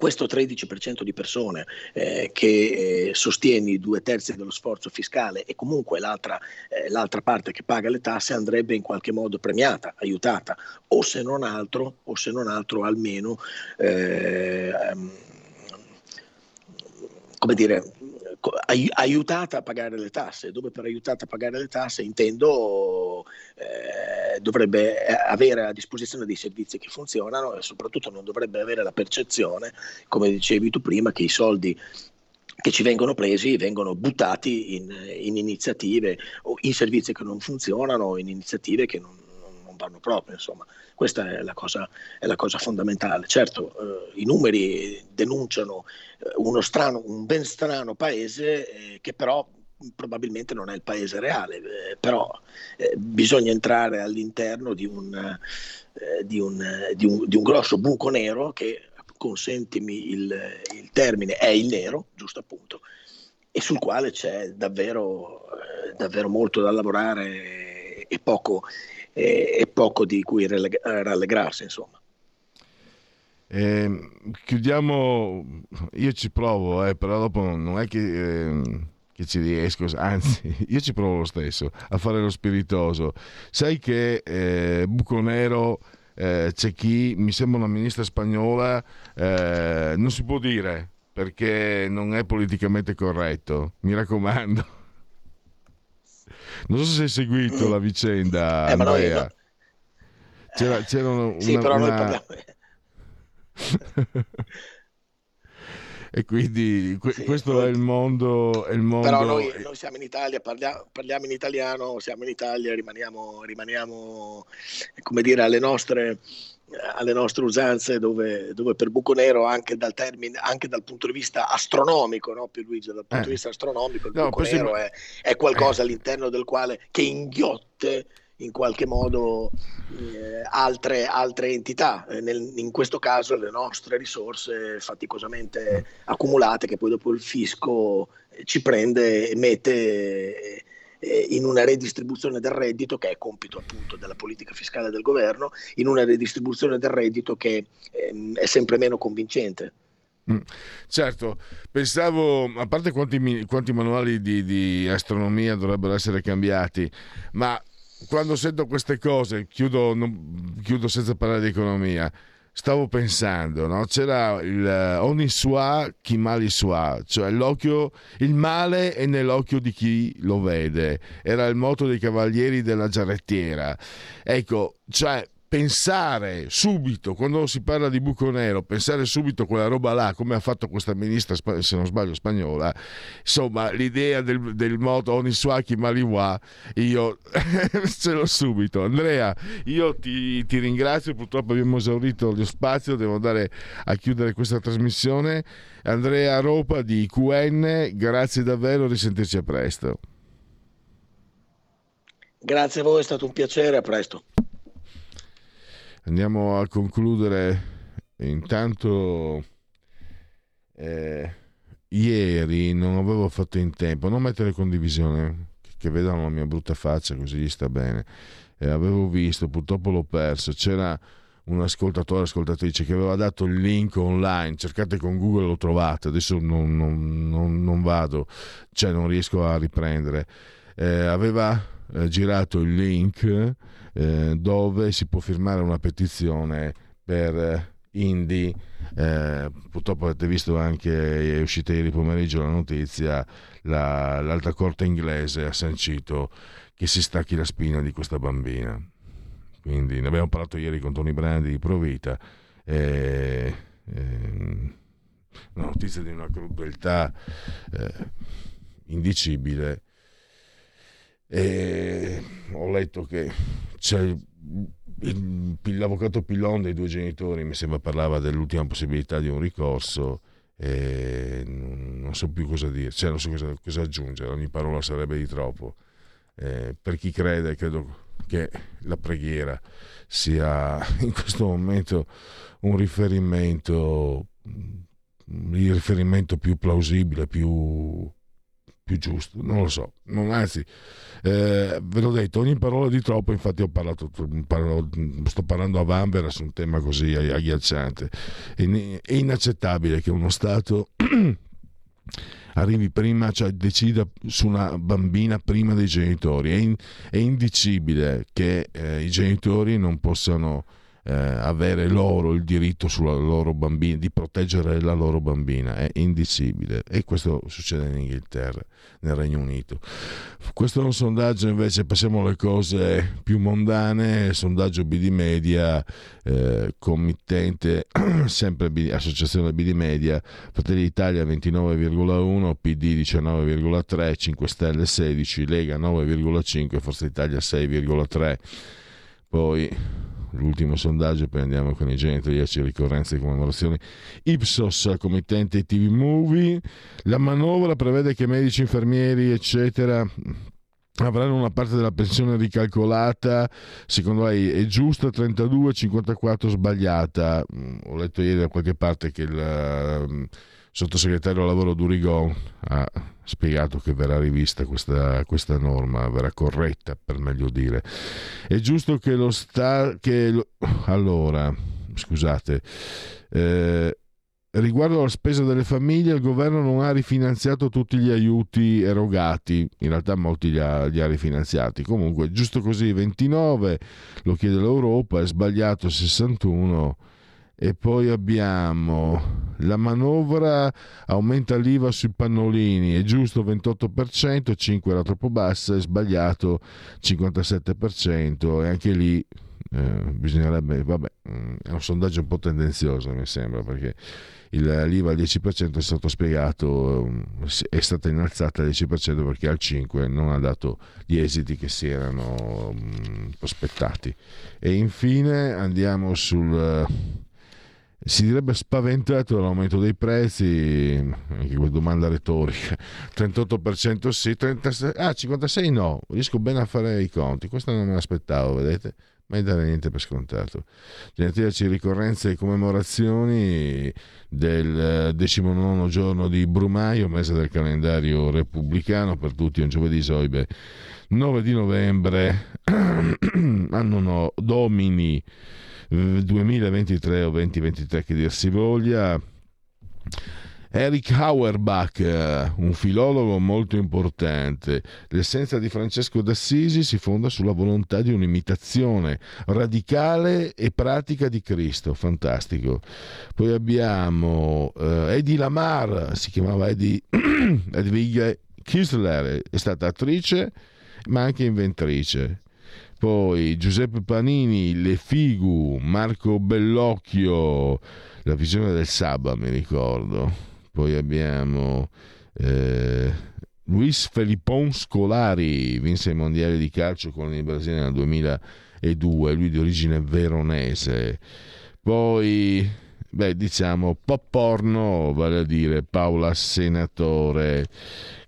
questo 13% di persone eh, che eh, sostiene i due terzi dello sforzo fiscale e comunque l'altra, eh, l'altra, parte che paga le tasse andrebbe in qualche modo premiata, aiutata, o se non altro, o se non altro almeno, eh, ehm, come dire, aiutata a pagare le tasse, dove per aiutata a pagare le tasse intendo eh, dovrebbe avere a disposizione dei servizi che funzionano e soprattutto non dovrebbe avere la percezione, come dicevi tu prima, che i soldi che ci vengono presi vengono buttati in, in iniziative o in servizi che non funzionano o in iniziative che non vanno proprio. Insomma. Questa è la cosa, è la cosa fondamentale. Certo, eh, i numeri denunciano eh, uno strano, un ben strano paese eh, che però probabilmente non è il paese reale, eh, però eh, bisogna entrare all'interno di un, eh, di, un, di, un, di un, grosso buco nero che, consentimi il, il, termine, è il nero, giusto appunto, e sul quale c'è davvero, davvero molto da lavorare e poco, e, e poco di cui rallegrarsi, insomma. Eh, chiudiamo, io ci provo, eh, però dopo non è che, eh, che, ci riesco, anzi io ci provo lo stesso a fare lo spiritoso. Sai che eh, Buco Nero eh, c'è chi, mi sembra una ministra spagnola, eh, non si può dire perché non è politicamente corretto, mi raccomando. Non so se hai seguito la vicenda, eh, Andrea. Noi, c'era, c'era una, sì, però noi parliamo... e quindi que- sì, questo poi... è, il mondo, è il mondo. Però noi, noi siamo in Italia, parliamo, parliamo, in italiano, siamo in Italia, rimaniamo, rimaniamo come dire, alle nostre alle nostre usanze dove, dove, per buco nero anche dal, termine, anche dal punto di vista astronomico, no Pierluigi, dal punto eh. di vista astronomico il no, buco nero è, è, qualcosa eh. all'interno del quale che inghiotte in qualche modo eh, altre, altre, entità, eh, nel, in questo caso le nostre risorse faticosamente accumulate che poi dopo il fisco ci prende e mette eh, in una redistribuzione del reddito, che è compito appunto della politica fiscale del governo, in una redistribuzione del reddito che ehm, è sempre meno convincente. Mm. Certo, pensavo, a parte quanti, quanti manuali di, di, astronomia dovrebbero essere cambiati, ma quando sento queste cose, chiudo, non, chiudo senza parlare di economia, stavo pensando, no? c'era il uh, ogni sua chi mali sua, cioè l'occhio, il male è nell'occhio di chi lo vede, era il motto dei cavalieri della giarrettiera. Ecco, cioè pensare subito, quando si parla di buco nero, pensare subito quella roba là, come ha fatto questa ministra, se non sbaglio, spagnola, insomma, l'idea del, del moto Oniswaki Maliwa, io ce l'ho subito. Andrea, io ti, ti, ringrazio, purtroppo abbiamo esaurito lo spazio, devo andare a chiudere questa trasmissione. Andrea Ropa di QN, grazie davvero, risentirci a presto. Grazie a voi, è stato un piacere, a presto. Andiamo a concludere. Intanto, eh, ieri non avevo fatto in tempo, non mettere condivisione, che, vedano la mia brutta faccia così gli sta bene. Eh, avevo visto, purtroppo l'ho perso, c'era un ascoltatore, ascoltatrice che aveva dato il link online, cercate con Google lo trovate, adesso non, non, non, non vado, cioè non riesco a riprendere. Eh, aveva eh, girato il link eh, dove si può firmare una petizione per eh, Indy. Eh, purtroppo avete visto anche, è uscita ieri pomeriggio la notizia, la, l'alta corte inglese ha sancito che si stacchi la spina di questa bambina. Quindi ne abbiamo parlato ieri con Tony Brandi di Provita. Eh, eh, una notizia di una crudeltà eh, indicibile e ho letto che c'è l'avvocato Pillon dei due genitori, mi sembra parlava dell'ultima possibilità di un ricorso e non so più cosa dire, cioè non so cosa, cosa aggiungere, ogni parola sarebbe di troppo. Eh, per chi crede, credo che la preghiera sia in questo momento un riferimento, il riferimento più plausibile, più più giusto, non lo so, non, anzi, eh, ve l'ho detto, ogni parola di troppo, infatti ho parlato, parlo, sto parlando a Vanvera su un tema così agghiacciante, è, inaccettabile che uno Stato arrivi prima, cioè decida su una bambina prima dei genitori, è, in, è indicibile che eh, i genitori non possano eh, avere loro il diritto loro bambina, di proteggere la loro bambina, è indicibile e questo succede in Inghilterra, nel Regno Unito. Questo è un sondaggio invece, passiamo alle cose più mondane, sondaggio BD Media, eh, committente, sempre BD, associazione BD Media, Fratelli d'Italia 29,1, PD 19,3, 5 Stelle 16, Lega 9,5, Forza Italia 6,3. Poi l'ultimo sondaggio, poi andiamo con i genitoriaci, ricorrenze e commemorazioni. Ipsos, committente TV Movie, la manovra prevede che medici, infermieri, eccetera, avranno una parte della pensione ricalcolata, secondo lei è giusta, 32, 54 sbagliata. Ho letto ieri da qualche parte che il sottosegretario al lavoro Durigon ha spiegato che verrà rivista questa, questa norma, verrà corretta per meglio dire. È giusto che lo Stato... Lo... Allora, scusate, eh, riguardo alla spesa delle famiglie, il governo non ha rifinanziato tutti gli aiuti erogati, in realtà molti li ha, li ha rifinanziati. Comunque, giusto così, 29, lo chiede l'Europa, è sbagliato 61 e poi abbiamo la manovra aumenta l'IVA sui pannolini, è giusto 28%, 5 era troppo bassa, è sbagliato 57% e anche lì eh, bisognerebbe, vabbè, è un sondaggio un po' tendenzioso mi sembra perché il, l'IVA al 10% è stato spiegato, è stata innalzata al 10% perché al 5% non ha dato gli esiti che si erano mm, prospettati. E infine andiamo sul si direbbe spaventato dall'aumento dei prezzi, anche questa domanda retorica, 38% sì, 36, ah 56 no, riesco bene a fare i conti, questo non me l'aspettavo, vedete? mai dare niente per scontato. Genetici ricorrenze e commemorazioni del 19 giorno di Brumaio, mese del calendario repubblicano, per tutti un giovedì soibe 9 di novembre, anno no, domini 2023 o 2023 che dir si voglia. Eric Auerbach, eh, un filologo molto importante. L'essenza di Francesco d'Assisi si fonda sulla volontà di un'imitazione radicale e pratica di Cristo, fantastico. Poi abbiamo eh, Eddie Lamar, si chiamava Eddie Edwige Kisler, è stata attrice ma anche inventrice. Poi Giuseppe Panini, Le Figu, Marco Bellocchio, La visione del Saba, mi ricordo poi abbiamo eh, Luis Felippon Scolari, vinse i mondiali di calcio con il Brasile nel 2002, lui di origine veronese. Poi, beh, diciamo pop porno, vale a dire Paola Senatore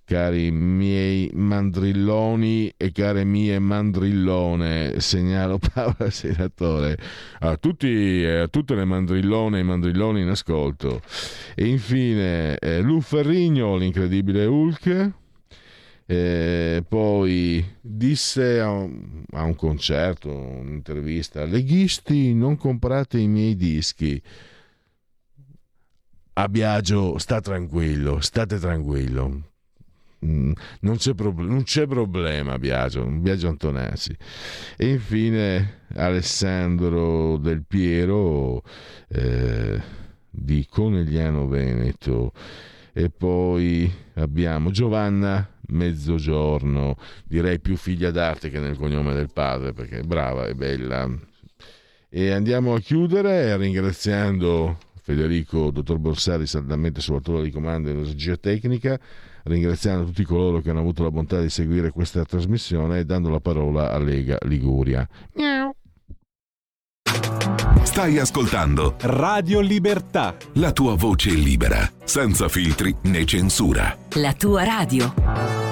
cari miei mandrilloni e care mie mandrillone, segnalo Paola Senatore, a, tutti, a tutte le mandrillone e mandrilloni in ascolto. E infine eh, Lu Ferrigno, l'incredibile Hulk. Eh, poi disse a un, a un concerto, un'intervista, leghisti non comprate i miei dischi. A Biagio sta tranquillo, state tranquillo, Mm, non c'è, prob- non c'è problema Biagio, Biagio Antonazzi e infine Alessandro Del Piero eh, di Conegliano Veneto. E poi abbiamo Giovanna Mezzogiorno direi più figlia d'arte che nel cognome del padre perché è brava e bella. E andiamo a chiudere ringraziando Federico Dottor Borsari saldamente sulla torre di comando e energia tecnica ringraziando tutti coloro che hanno avuto la bontà di seguire questa trasmissione e dando la parola a Lega Liguria. Miau. Stai ascoltando Radio Libertà. La tua voce libera, senza filtri né censura. La tua radio.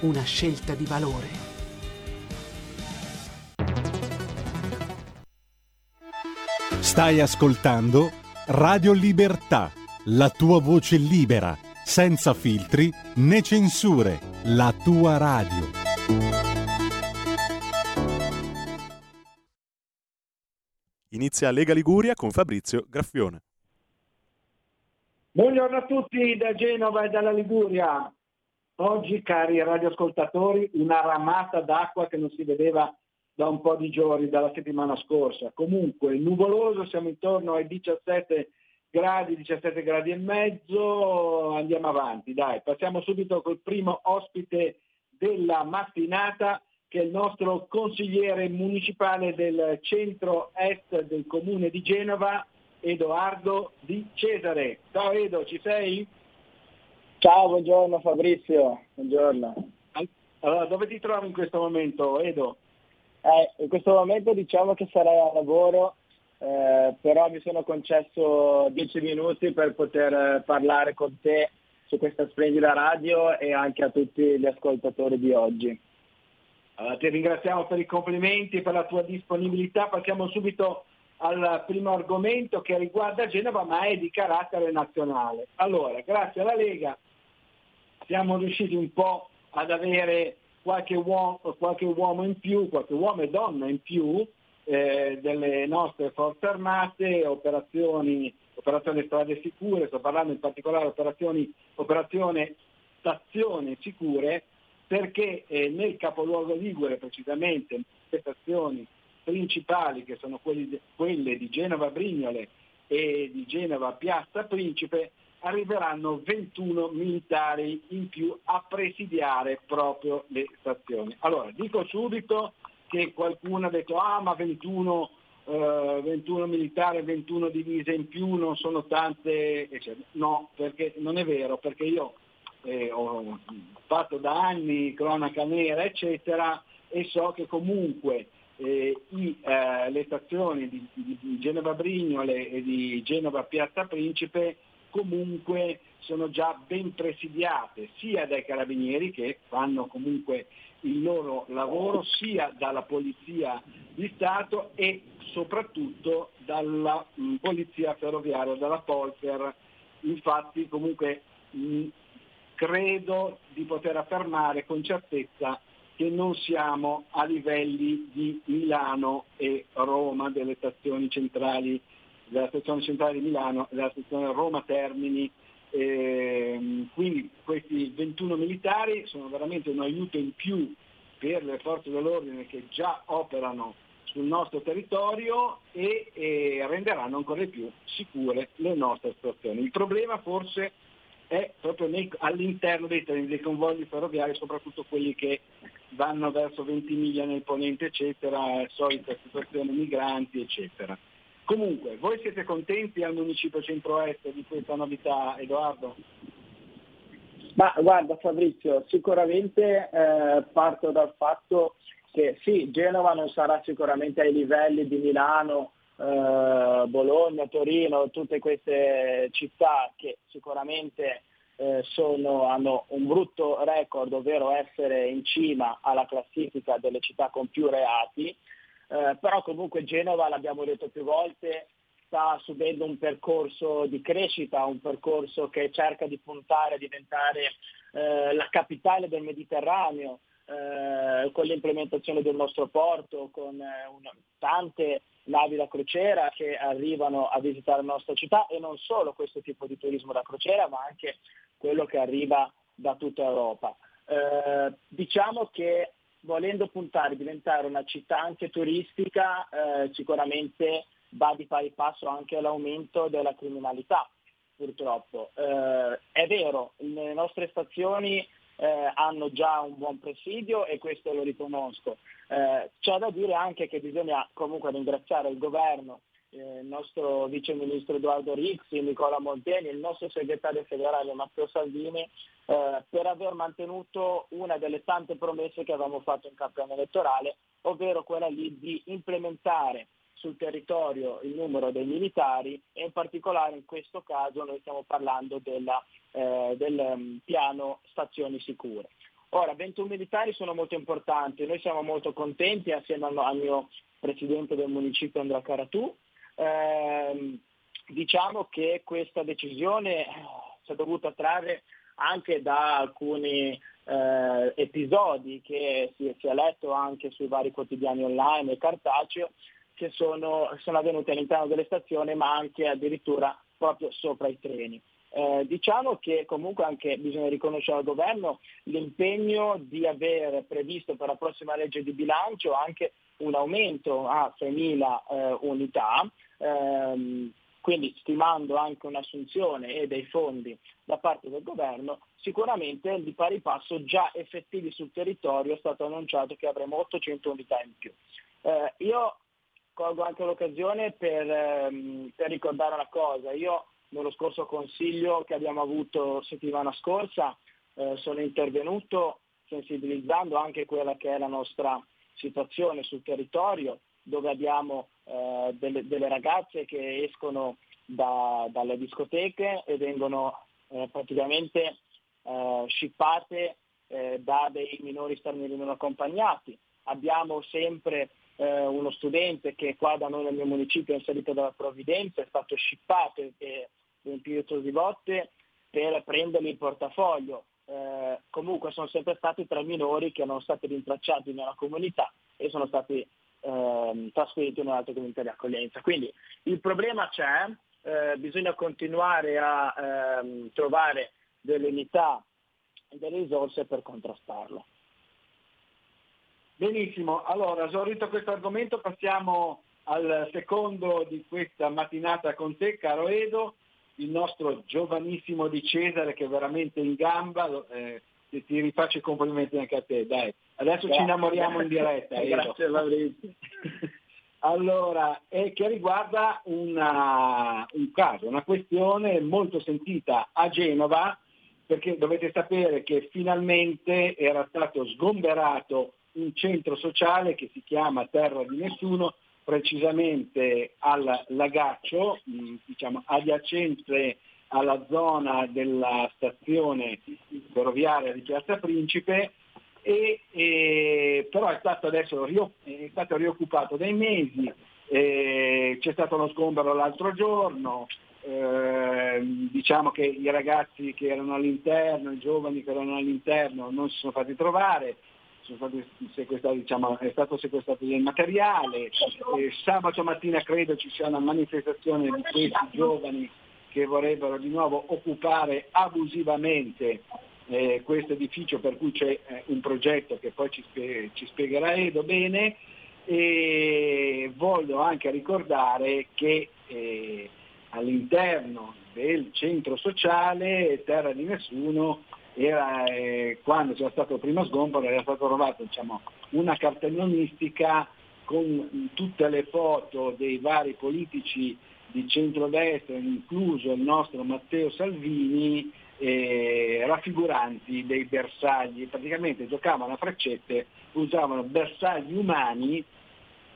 una scelta di valore. Stai ascoltando Radio Libertà, la tua voce libera, senza filtri né censure, la tua radio. Inizia Lega Liguria con Fabrizio Graffione. Buongiorno a tutti da Genova e dalla Liguria. Oggi, cari radioascoltatori, una ramata d'acqua che non si vedeva da un po' di giorni, dalla settimana scorsa. Comunque, nuvoloso, siamo intorno ai 17 gradi, 17 gradi e mezzo, andiamo avanti, dai, passiamo subito col primo ospite della mattinata che è il nostro consigliere municipale del centro-est del comune di Genova, Edoardo Di Cesare. Ciao Edo, ci sei? Ciao, buongiorno Fabrizio, buongiorno. Allora, dove ti trovi in questo momento, Edo? Eh, in questo momento diciamo che sarei a lavoro, eh, però mi sono concesso dieci minuti per poter parlare con te su questa splendida radio e anche a tutti gli ascoltatori di oggi. Allora, ti ringraziamo per i complimenti e per la tua disponibilità. Passiamo subito al primo argomento che riguarda Genova ma è di carattere nazionale. Allora, grazie alla Lega siamo riusciti un po' ad avere qualche uomo, qualche uomo in più, qualche uomo e donna in più eh, delle nostre forze armate, operazioni, operazioni strade sicure, sto parlando in particolare operazioni, operazione stazioni sicure, perché eh, nel capoluogo Ligure precisamente, le stazioni principali che sono quelle di Genova Brignole e di Genova Piazza Principe, arriveranno 21 militari in più a presidiare proprio le stazioni. Allora, dico subito che qualcuno ha detto ah ma 21, eh, 21 militari, 21 divise in più non sono tante, eccetera. no, perché non è vero, perché io eh, ho fatto da anni cronaca nera, eccetera, e so che comunque eh, i, eh, le stazioni di, di, Genova Brignole e di Genova Piazza Principe comunque sono già ben presidiate sia dai carabinieri che fanno comunque il loro lavoro, sia dalla Polizia di Stato e soprattutto dalla mh, mm, Polizia Ferroviaria, dalla Polter. Infatti comunque mh, mm, credo di poter affermare con certezza che non siamo a livelli di Milano e Roma, delle stazioni centrali, della stazione centrale di Milano e della stazione Roma Termini. E, quindi questi 21 militari sono veramente un aiuto in più per le forze dell'ordine che già operano sul nostro territorio e, e renderanno ancora più sicure le nostre stazioni. Il problema forse è proprio nei, all'interno dei treni, dei convogli ferroviari, soprattutto quelli che vanno verso Ventimiglia nel ponente, eccetera, solita situazione migranti, eccetera. Comunque, voi siete contenti al Municipio Centro-Est di questa novità, Edoardo? Ma guarda Fabrizio, sicuramente eh, parto dal fatto che sì, Genova non sarà sicuramente ai livelli di Milano, eh, Bologna, Torino, tutte queste città che sicuramente eh, sono, hanno un brutto record, ovvero essere in cima alla classifica delle città con più reati, eh, però comunque Genova, l'abbiamo detto più volte, sta subendo un percorso di crescita, un percorso che cerca di puntare a diventare eh, la capitale del Mediterraneo, eh, con l'implementazione del nostro porto, con eh, un, tante navi da crociera che arrivano a visitare la nostra città e non solo questo tipo di turismo da crociera, ma anche quello che arriva da tutta Europa. Eh, diciamo che volendo puntare a diventare una città anche turistica, eh, sicuramente va di pari passo anche all'aumento della criminalità, purtroppo. Eh, è vero, le nostre stazioni eh, hanno già un buon presidio e questo lo riconosco. Eh, c'è da dire anche che bisogna comunque ringraziare il governo, eh, il nostro vice ministro Edoardo Rixi, Nicola Monteni, il nostro segretario federale Matteo Salvini eh, per aver mantenuto una delle tante promesse che avevamo fatto in campagna elettorale, ovvero quella lì di implementare sul territorio il numero dei militari e in particolare in questo caso noi stiamo parlando della, eh, del um, piano stazioni sicure. Ora, 21 militari sono molto importanti, noi siamo molto contenti assieme al, al mio presidente del municipio Andrea Caratù. Eh, diciamo che questa decisione si è dovuta trarre anche da alcuni eh, episodi che si, si, è letto anche sui vari quotidiani online e cartaceo che sono, sono avvenuti all'interno delle stazioni ma anche addirittura proprio sopra i treni. Eh, diciamo che comunque anche bisogna riconoscere al governo l'impegno di aver previsto per la prossima legge di bilancio anche un aumento a 6.000 eh, unità, ehm, quindi stimando anche un'assunzione e dei fondi da parte del governo, sicuramente di pari passo già effettivi sul territorio è stato annunciato che avremo 800 unità in più. Eh, io colgo anche l'occasione per, ehm, per, ricordare una cosa. Io nello scorso consiglio che abbiamo avuto settimana scorsa eh, sono intervenuto sensibilizzando anche quella che è la nostra situazione sul territorio, dove abbiamo eh, delle, delle, ragazze che escono da, dalle discoteche e vengono eh, praticamente eh, scippate eh, da dei minori stranieri non accompagnati. Abbiamo sempre eh, uno studente che qua da noi nel mio municipio è inserito dalla provvidenza, è stato scippato e riempito di botte per prendergli il portafoglio. Eh, comunque sono sempre stati tre minori che erano stati rintracciati nella comunità e sono stati eh, trasferiti in un'altra comunità di accoglienza. Quindi il problema c'è, eh, bisogna continuare a ehm, trovare delle unità e delle risorse per contrastarlo. Benissimo, allora esaurito questo argomento passiamo al secondo di questa mattinata con te, caro Edo, il nostro giovanissimo di Cesare che è veramente in gamba, eh, ti rifaccio i complimenti anche a te, dai. Adesso Grazie. ci innamoriamo in diretta. Grazie Maurizio. Allora, è che riguarda una, un caso, una questione molto sentita a Genova, perché dovete sapere che finalmente era stato sgomberato un centro sociale che si chiama Terra di Nessuno, precisamente al Lagaccio, diciamo, adiacente alla zona della stazione ferroviaria di Piazza Principe, e, e, però è stato adesso è stato rioccupato dai mesi, eh, c'è stato uno sgombero l'altro giorno, eh, diciamo che i ragazzi che erano all'interno, i giovani che erano all'interno non si sono fatti trovare, diciamo, è stato sequestrato del materiale, eh, sabato mattina credo ci sia una manifestazione di questi giovani che vorrebbero di nuovo occupare abusivamente eh, questo edificio per cui c'è eh, un progetto che poi ci, spie- ci spiegherà Edo bene e voglio anche ricordare che eh, all'interno del centro sociale Terra di Nessuno era, eh, quando c'era stato il primo sgombero era stata trovata diciamo, una cartellonistica con tutte le foto dei vari politici di centrodestra, incluso il nostro Matteo Salvini, eh, raffiguranti dei bersagli, praticamente giocavano a freccette, usavano bersagli umani,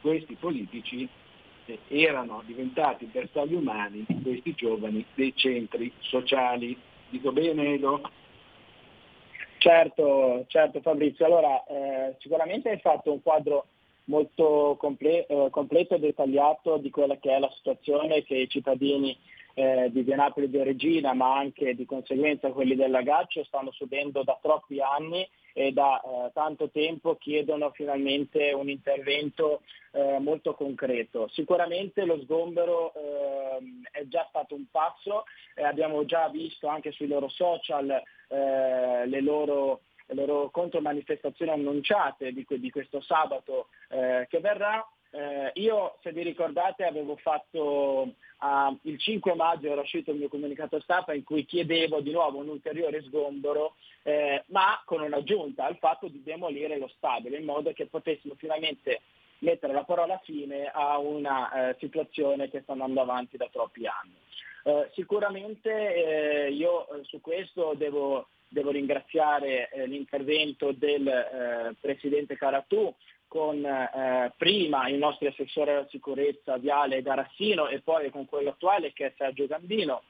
questi politici eh, erano diventati bersagli umani di questi giovani dei centri sociali. Dico bene Edo? Certo, certo Fabrizio, allora eh, sicuramente hai fatto un quadro molto comple- eh, completo e dettagliato di quella che è la situazione che i cittadini eh, di Via Napoli di Regina, ma anche di conseguenza quelli del Lagaccio, stanno subendo da troppi anni e da eh, tanto tempo chiedono finalmente un intervento eh, molto concreto. Sicuramente lo sgombero ehm, è già stato un passo, abbiamo già visto anche sui loro social eh, le loro le loro contromanifestazioni annunciate di, di questo sabato eh, che verrà. Eh, io, se vi ricordate, avevo fatto uh, il 5 maggio era uscito il mio comunicato stampa in cui chiedevo di nuovo un ulteriore sgombero, eh, ma con un'aggiunta al fatto di demolire lo stabile in modo che potessimo finalmente mettere la parola fine a una eh, situazione che sta andando avanti da troppi anni. Eh, sicuramente eh, io eh, su questo devo, devo ringraziare eh, l'intervento del eh, Presidente Caratù con eh, prima il nostro assessore alla sicurezza Viale Garassino e poi con quello attuale che è Sergio Gambino,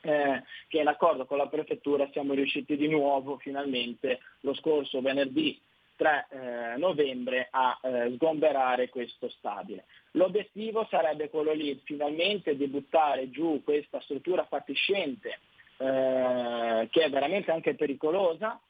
eh, che in accordo con la prefettura siamo riusciti di nuovo finalmente lo scorso venerdì 3 eh, novembre a eh, sgomberare questo stabile. L'obiettivo sarebbe quello lì, finalmente di buttare giù questa struttura fatiscente eh, che è veramente anche pericolosa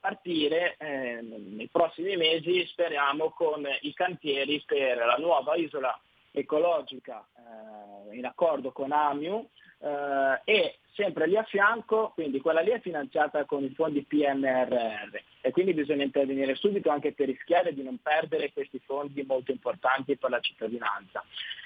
partire eh, nei prossimi mesi speriamo con i cantieri per la nuova isola ecologica eh, in accordo con AMIU eh, e sempre lì a fianco, quindi quella lì è finanziata con i fondi PNRR e quindi bisogna intervenire subito anche per rischiare di non perdere questi fondi molto importanti per la cittadinanza.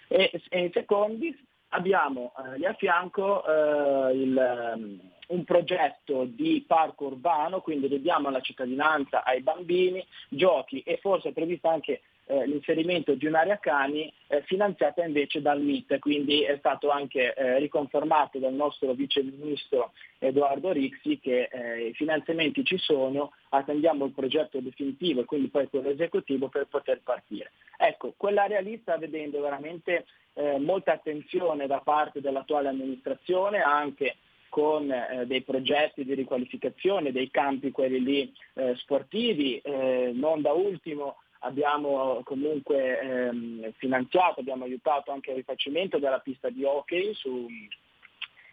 E, e in secondi abbiamo eh, lì a fianco eh, il, um, un progetto di parco urbano, quindi diamo alla cittadinanza, ai bambini, giochi e forse è prevista anche eh, l'inserimento di un'area cani eh, finanziata invece dal MIT, quindi è stato anche eh, riconfermato dal nostro vice ministro Edoardo Rixi che eh, i finanziamenti ci sono, attendiamo il progetto definitivo e quindi poi quello esecutivo per poter partire. Ecco, quell'area lì sta vedendo veramente eh, molta attenzione da parte dell'attuale amministrazione anche con eh, dei progetti di riqualificazione dei campi, quelli lì eh, sportivi, eh, non da ultimo abbiamo comunque ehm, finanziato, abbiamo aiutato anche il rifacimento della pista di hockey su,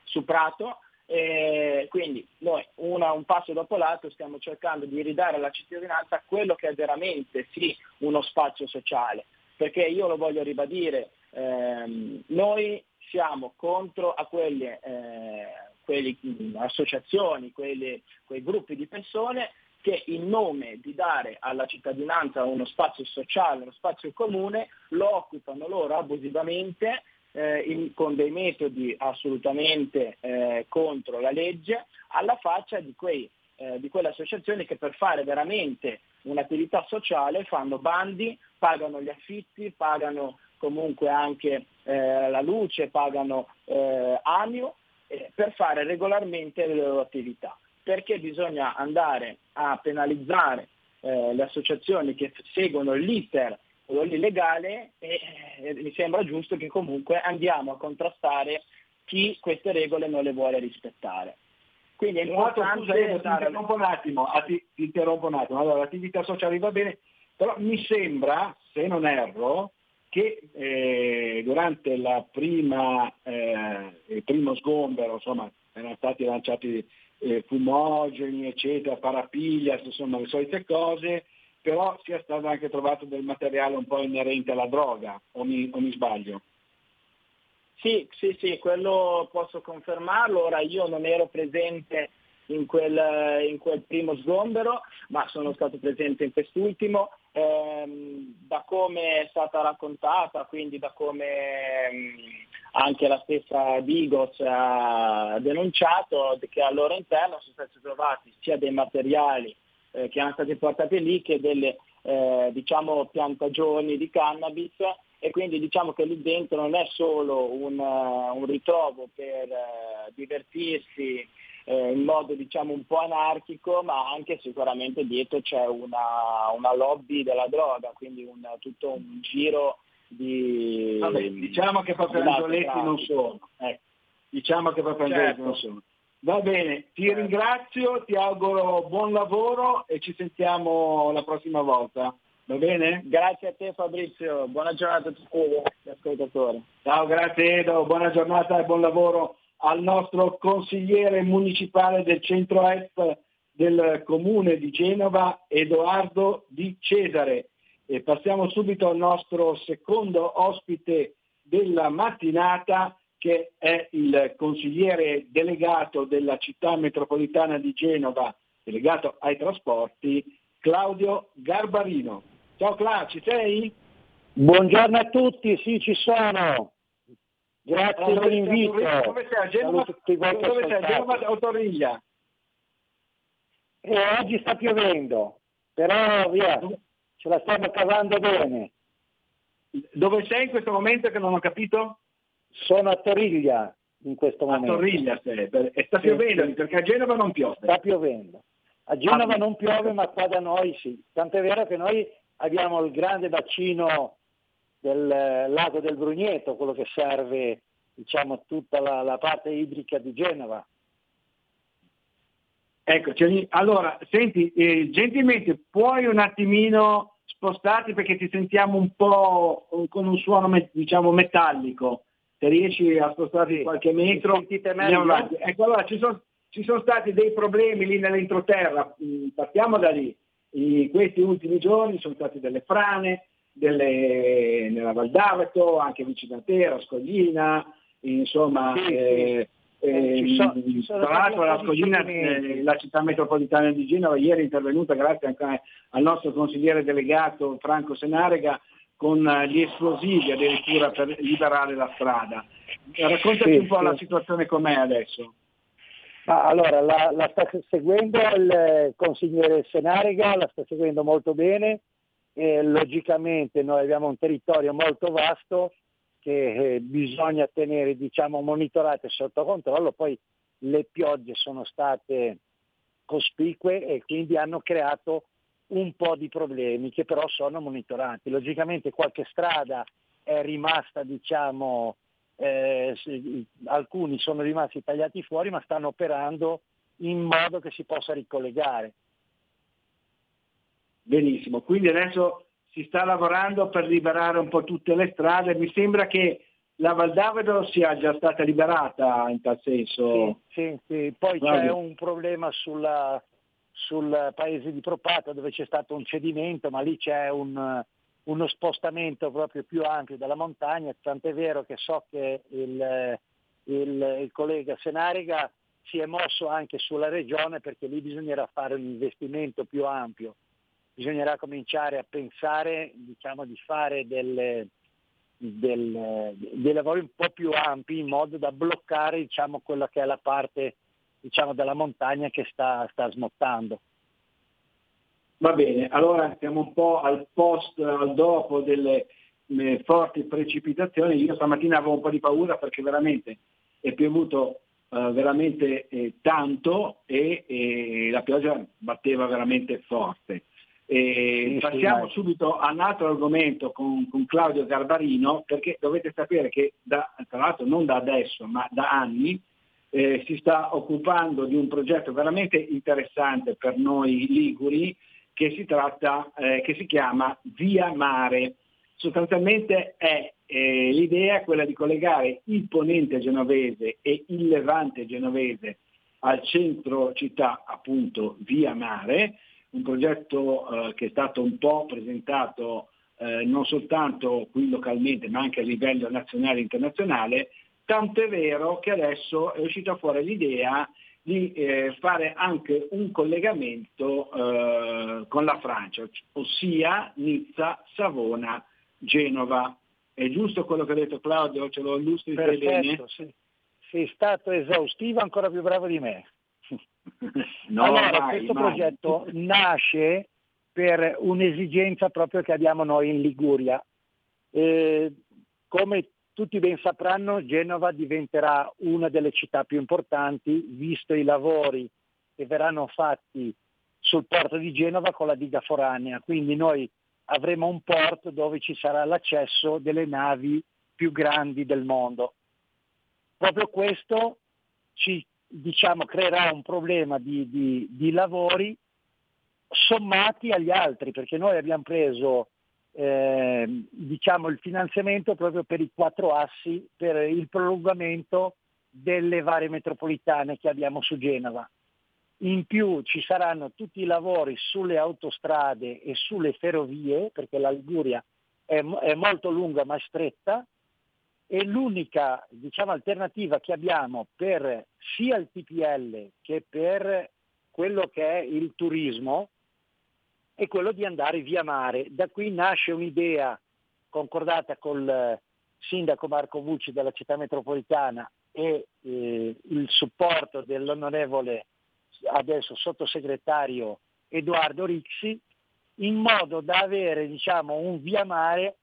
su Prato. E quindi noi una, un passo dopo l'altro stiamo cercando di ridare alla cittadinanza quello che è veramente sì uno spazio sociale, perché io lo voglio ribadire, ehm, noi siamo contro a quelle, eh, quelle associazioni, quelle, quei gruppi di persone che in nome di dare alla cittadinanza uno spazio sociale, uno spazio comune, lo occupano loro abusivamente eh, in, con dei metodi assolutamente eh, contro la legge, alla faccia di, quei, eh, di quelle associazioni che per fare veramente un'attività sociale fanno bandi, pagano gli affitti, pagano comunque anche eh, la luce, pagano eh, AMIO eh, per fare regolarmente le loro attività perché bisogna andare a penalizzare eh, le associazioni che seguono l'iter quello legale e eh, mi sembra giusto che comunque andiamo a contrastare chi queste regole non le vuole rispettare. Quindi è importante scusa, io interrompo un attimo, ti, ti interrompo un attimo. Allora, l'attività sociale va bene, però mi sembra, se non erro, che eh, durante la prima, eh, il primo sgombero, insomma, erano stati lanciati eh, fumogeni, eccetera, parapiglia, insomma le solite cose, però sia stato anche trovato del materiale un po' inerente alla droga, o mi, o mi sbaglio? Sì, sì, sì, quello posso confermarlo. Ora io non ero presente in quel, in quel primo sgombero, ma sono stato presente in quest'ultimo. Eh, da come è stata raccontata, quindi da come ehm, anche la stessa Digos ha denunciato, che al loro interno sono stati trovati sia dei materiali eh, che erano stati portati lì che delle eh, diciamo, piantagioni di cannabis. E quindi diciamo che lì dentro non è solo un, uh, un ritrovo per uh, divertirsi uh, in modo diciamo un po' anarchico, ma anche sicuramente dietro c'è una, una lobby della droga, quindi un, tutto un giro di... Vabbè, diciamo che proprio angioletti non sono. Ecco. Diciamo che proprio certo. angioletti non sono. Va bene, ti certo. ringrazio, ti auguro buon lavoro e ci sentiamo la prossima volta. Va bene? Grazie a te Fabrizio, buona giornata a tutti gli ascoltatori. Ciao, grazie Edo, buona giornata e buon lavoro al nostro consigliere municipale del centro-est del comune di Genova, Edoardo Di Cesare. E passiamo subito al nostro secondo ospite della mattinata che è il consigliere delegato della città metropolitana di Genova, delegato ai trasporti, Claudio Garbarino. Ciao Claudio, ci sei? Buongiorno a tutti, sì ci sono. Grazie allora, per l'invito. Dove sei? A Genova, dove sei? A Genova o Torriglia? E eh, oggi sta piovendo, però via, ce la stiamo cavando bene. Dove sei in questo momento che non ho capito? Sono a Torriglia in questo momento. A Torriglia sei, e sta piovendo sì. perché a Genova non piove. Sta piovendo. A Genova ah, non piove ma qua da noi sì. Tant'è vero che noi abbiamo il grande bacino del lago del Brugneto, quello che serve diciamo, tutta la, la parte idrica di Genova. Eccoci, allora senti, eh, gentilmente puoi un attimino spostarti perché ti sentiamo un po' con un suono diciamo metallico se riesci a spostarti sì. qualche metro. Ecco, allora ci sono, ci sono, stati dei problemi lì nell'entroterra, mm, partiamo da lì. In questi ultimi giorni sono state delle frane delle, nella Val d'Aveto, anche vicino a Terra, Scoglina, insomma... Sì, eh, eh, tra l'altro la Scoglina, eh, la città metropolitana di Genova, ieri è intervenuta grazie anche al nostro consigliere delegato Franco Senarega con eh, gli esplosivi addirittura per liberare la strada. Raccontaci sì, un po' sì. la situazione com'è adesso. Ah, allora, la, la, sta seguendo il consigliere Senariga, la sta seguendo molto bene e logicamente noi abbiamo un territorio molto vasto che eh, bisogna tenere diciamo, monitorate sotto controllo, poi le piogge sono state cospicue e quindi hanno creato un po' di problemi che però sono monitorati. Logicamente qualche strada è rimasta, diciamo, eh, alcuni sono rimasti tagliati fuori ma stanno operando in modo che si possa ricollegare. Benissimo, quindi adesso si sta lavorando per liberare un po' tutte le strade. Mi sembra che la Val d'Avedo sia già stata liberata in tal senso. Sì, sì, sì. poi Guardi. c'è un problema sulla, sul paese di Propata dove c'è stato un cedimento, ma lì c'è un, uno spostamento proprio più ampio della montagna, tant'è vero che so che il, il, il collega Senariga si è mosso anche sulla regione perché lì bisognerà fare un investimento più ampio, bisognerà cominciare a pensare diciamo, di fare delle, del, dei lavori un po' più ampi in modo da bloccare diciamo, quella che è la parte diciamo, della montagna che sta, sta smottando. Va bene, allora siamo un po' al post, al dopo delle forti precipitazioni. Io stamattina avevo un po' di paura perché veramente è piovuto eh, veramente eh, tanto e, e, la pioggia batteva veramente forte. E Sì, passiamo subito a un altro argomento con, con Claudio Garbarino, perché dovete sapere che da- tra l'altro non da adesso, ma da anni, eh, si sta occupando di un progetto veramente interessante per noi liguri, che si tratta, eh, che si chiama Via Mare. Sostanzialmente è eh, l'idea quella di collegare il ponente genovese e il levante genovese al centro città, appunto Via Mare, un progetto eh, che è stato un po' presentato eh, non soltanto qui localmente ma anche a livello nazionale e internazionale, tanto è vero che adesso è uscita fuori l'idea di eh, fare anche un collegamento eh, con la Francia, ossia Nizza, Savona, Genova. È giusto quello che ha detto Claudio? Ce lo illustri te bene? Perfetto, sì. sei stato esaustivo, ancora più bravo di me. No, allora, mai, questo mai. progetto nasce per un'esigenza proprio che abbiamo noi in Liguria. Eh, come tutti ben sapranno, Genova diventerà una delle città più importanti, visto i lavori che verranno fatti sul porto di Genova con la diga foranea. Quindi noi avremo un porto dove ci sarà l'accesso delle navi più grandi del mondo. Proprio questo ci diciamo, creerà un problema di, di- di lavori sommati agli altri, perché noi abbiamo preso eh, diciamo, il finanziamento proprio per i quattro assi, per il prolungamento delle varie metropolitane che abbiamo su Genova. In più ci saranno tutti i lavori sulle autostrade e sulle ferrovie, perché la Liguria è, è molto lunga ma stretta, e l'unica diciamo, alternativa che abbiamo per sia il TPL che per quello che è il turismo è quello di andare via mare. Da qui nasce un'idea concordata col sindaco Marco Vucci della città metropolitana e eh, il supporto dell'onorevole adesso sottosegretario Edoardo Rixi in modo da avere diciamo, un via mare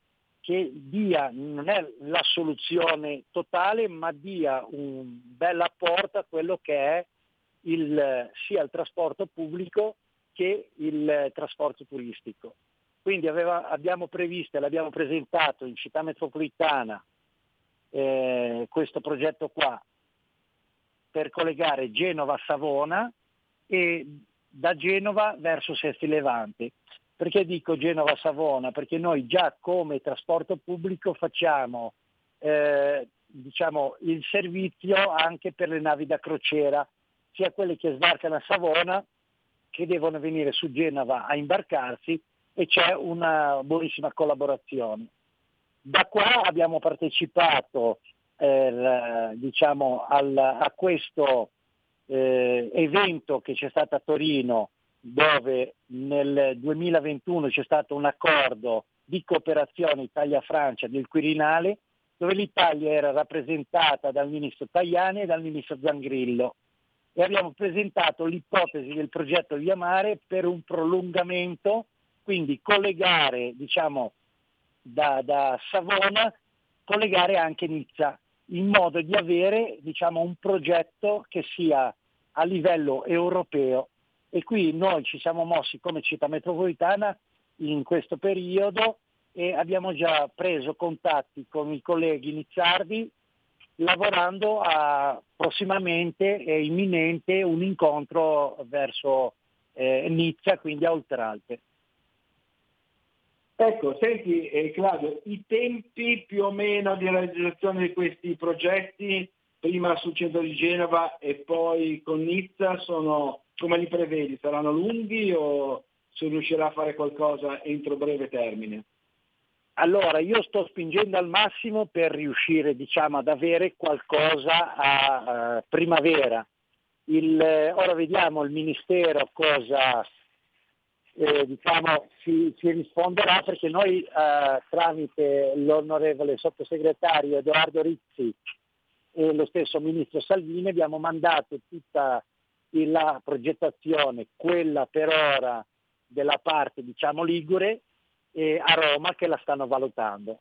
che dia, non è la soluzione totale, ma dia un bel apporto a quello che è il, sia il trasporto pubblico che il trasporto turistico. Quindi aveva- abbiamo previsto e l'abbiamo presentato in città metropolitana eh, questo progetto qua per collegare Genova a Savona e da Genova verso Sesti Levante. Perché dico Genova-Savona? Perché noi già come trasporto pubblico facciamo eh, diciamo, il servizio anche per le navi da crociera, sia quelle che sbarcano a Savona che devono venire su Genova a imbarcarsi e c'è una buonissima collaborazione. Da qua abbiamo partecipato eh, diciamo, al- a questo eh, evento che c'è stato a Torino dove nel 2021 c'è stato un accordo di cooperazione Italia-Francia del Quirinale dove l'Italia era rappresentata dal ministro Tajani e dal ministro Zangrillo e abbiamo presentato l'ipotesi del progetto Via Mare per un prolungamento, quindi collegare diciamo, da, da Savona, collegare anche Nizza, in modo di avere diciamo, un progetto che sia a livello europeo. E qui noi ci siamo mossi come città metropolitana in questo periodo e abbiamo già preso contatti con i colleghi nizzardi lavorando a prossimamente e imminente un incontro verso eh, Nizza, quindi a Oltralpe. Ecco, senti eh, Claudio, i tempi più o meno di realizzazione di questi progetti, prima sul centro di Genova e poi con Nizza, sono come li prevedi? Saranno lunghi o si riuscirà a fare qualcosa entro breve termine? Allora, io sto spingendo al massimo per riuscire diciamo, ad avere qualcosa a eh, primavera. Il, eh, ora vediamo il Ministero cosa eh, diciamo, ci, ci risponderà perché noi eh, tramite l'onorevole sottosegretario Edoardo Rizzi e lo stesso Ministro Salvini abbiamo mandato tutta la progettazione, quella per ora della parte diciamo ligure, eh, a Roma che la stanno valutando.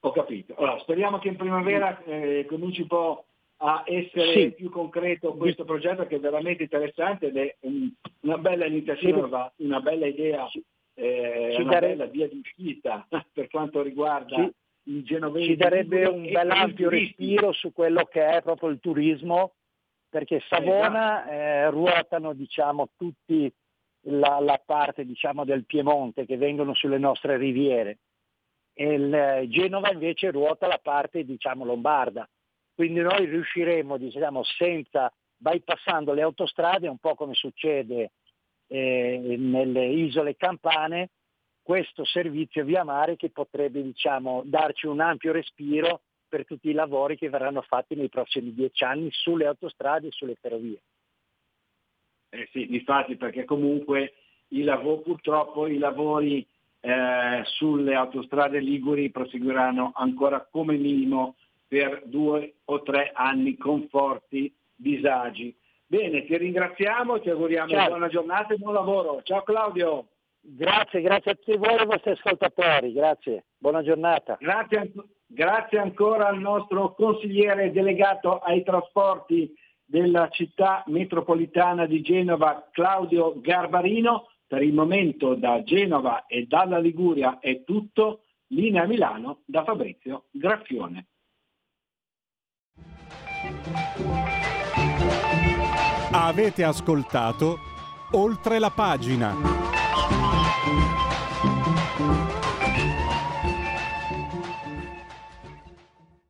Ho capito. Allora, speriamo che in primavera eh, cominci un po' a essere Sì. più concreto questo progetto che è veramente interessante ed è un- una bella iniziativa, una bella idea, eh, una dare- bella via di uscita per quanto riguarda Sì. il genovese. ci darebbe un bel ampio respiro su quello che è proprio il turismo, perché Savona eh, ruotano diciamo tutti la, la parte diciamo del Piemonte che vengono sulle nostre riviere e il eh, Genova invece ruota la parte diciamo lombarda. Quindi noi riusciremo diciamo senza bypassando le autostrade, un po' come succede eh, nelle isole campane, questo servizio via mare che potrebbe diciamo, darci un ampio respiro per tutti i lavori che verranno fatti nei prossimi dieci anni sulle autostrade e sulle ferrovie. Eh sì, infatti perché comunque i lavori, purtroppo i lavori eh, sulle autostrade liguri proseguiranno ancora come minimo per due o tre anni con forti disagi. Bene, ti ringraziamo, ti auguriamo Ciao. buona giornata e buon lavoro. Ciao Claudio. Grazie, grazie a tutti voi e ai vostri ascoltatori, grazie, buona giornata. Grazie, grazie ancora al nostro consigliere delegato ai trasporti della città metropolitana di Genova, Claudio Garbarino. Per il momento da Genova e dalla Liguria è tutto. Linea Milano da Fabrizio Graffione. Avete ascoltato oltre la pagina.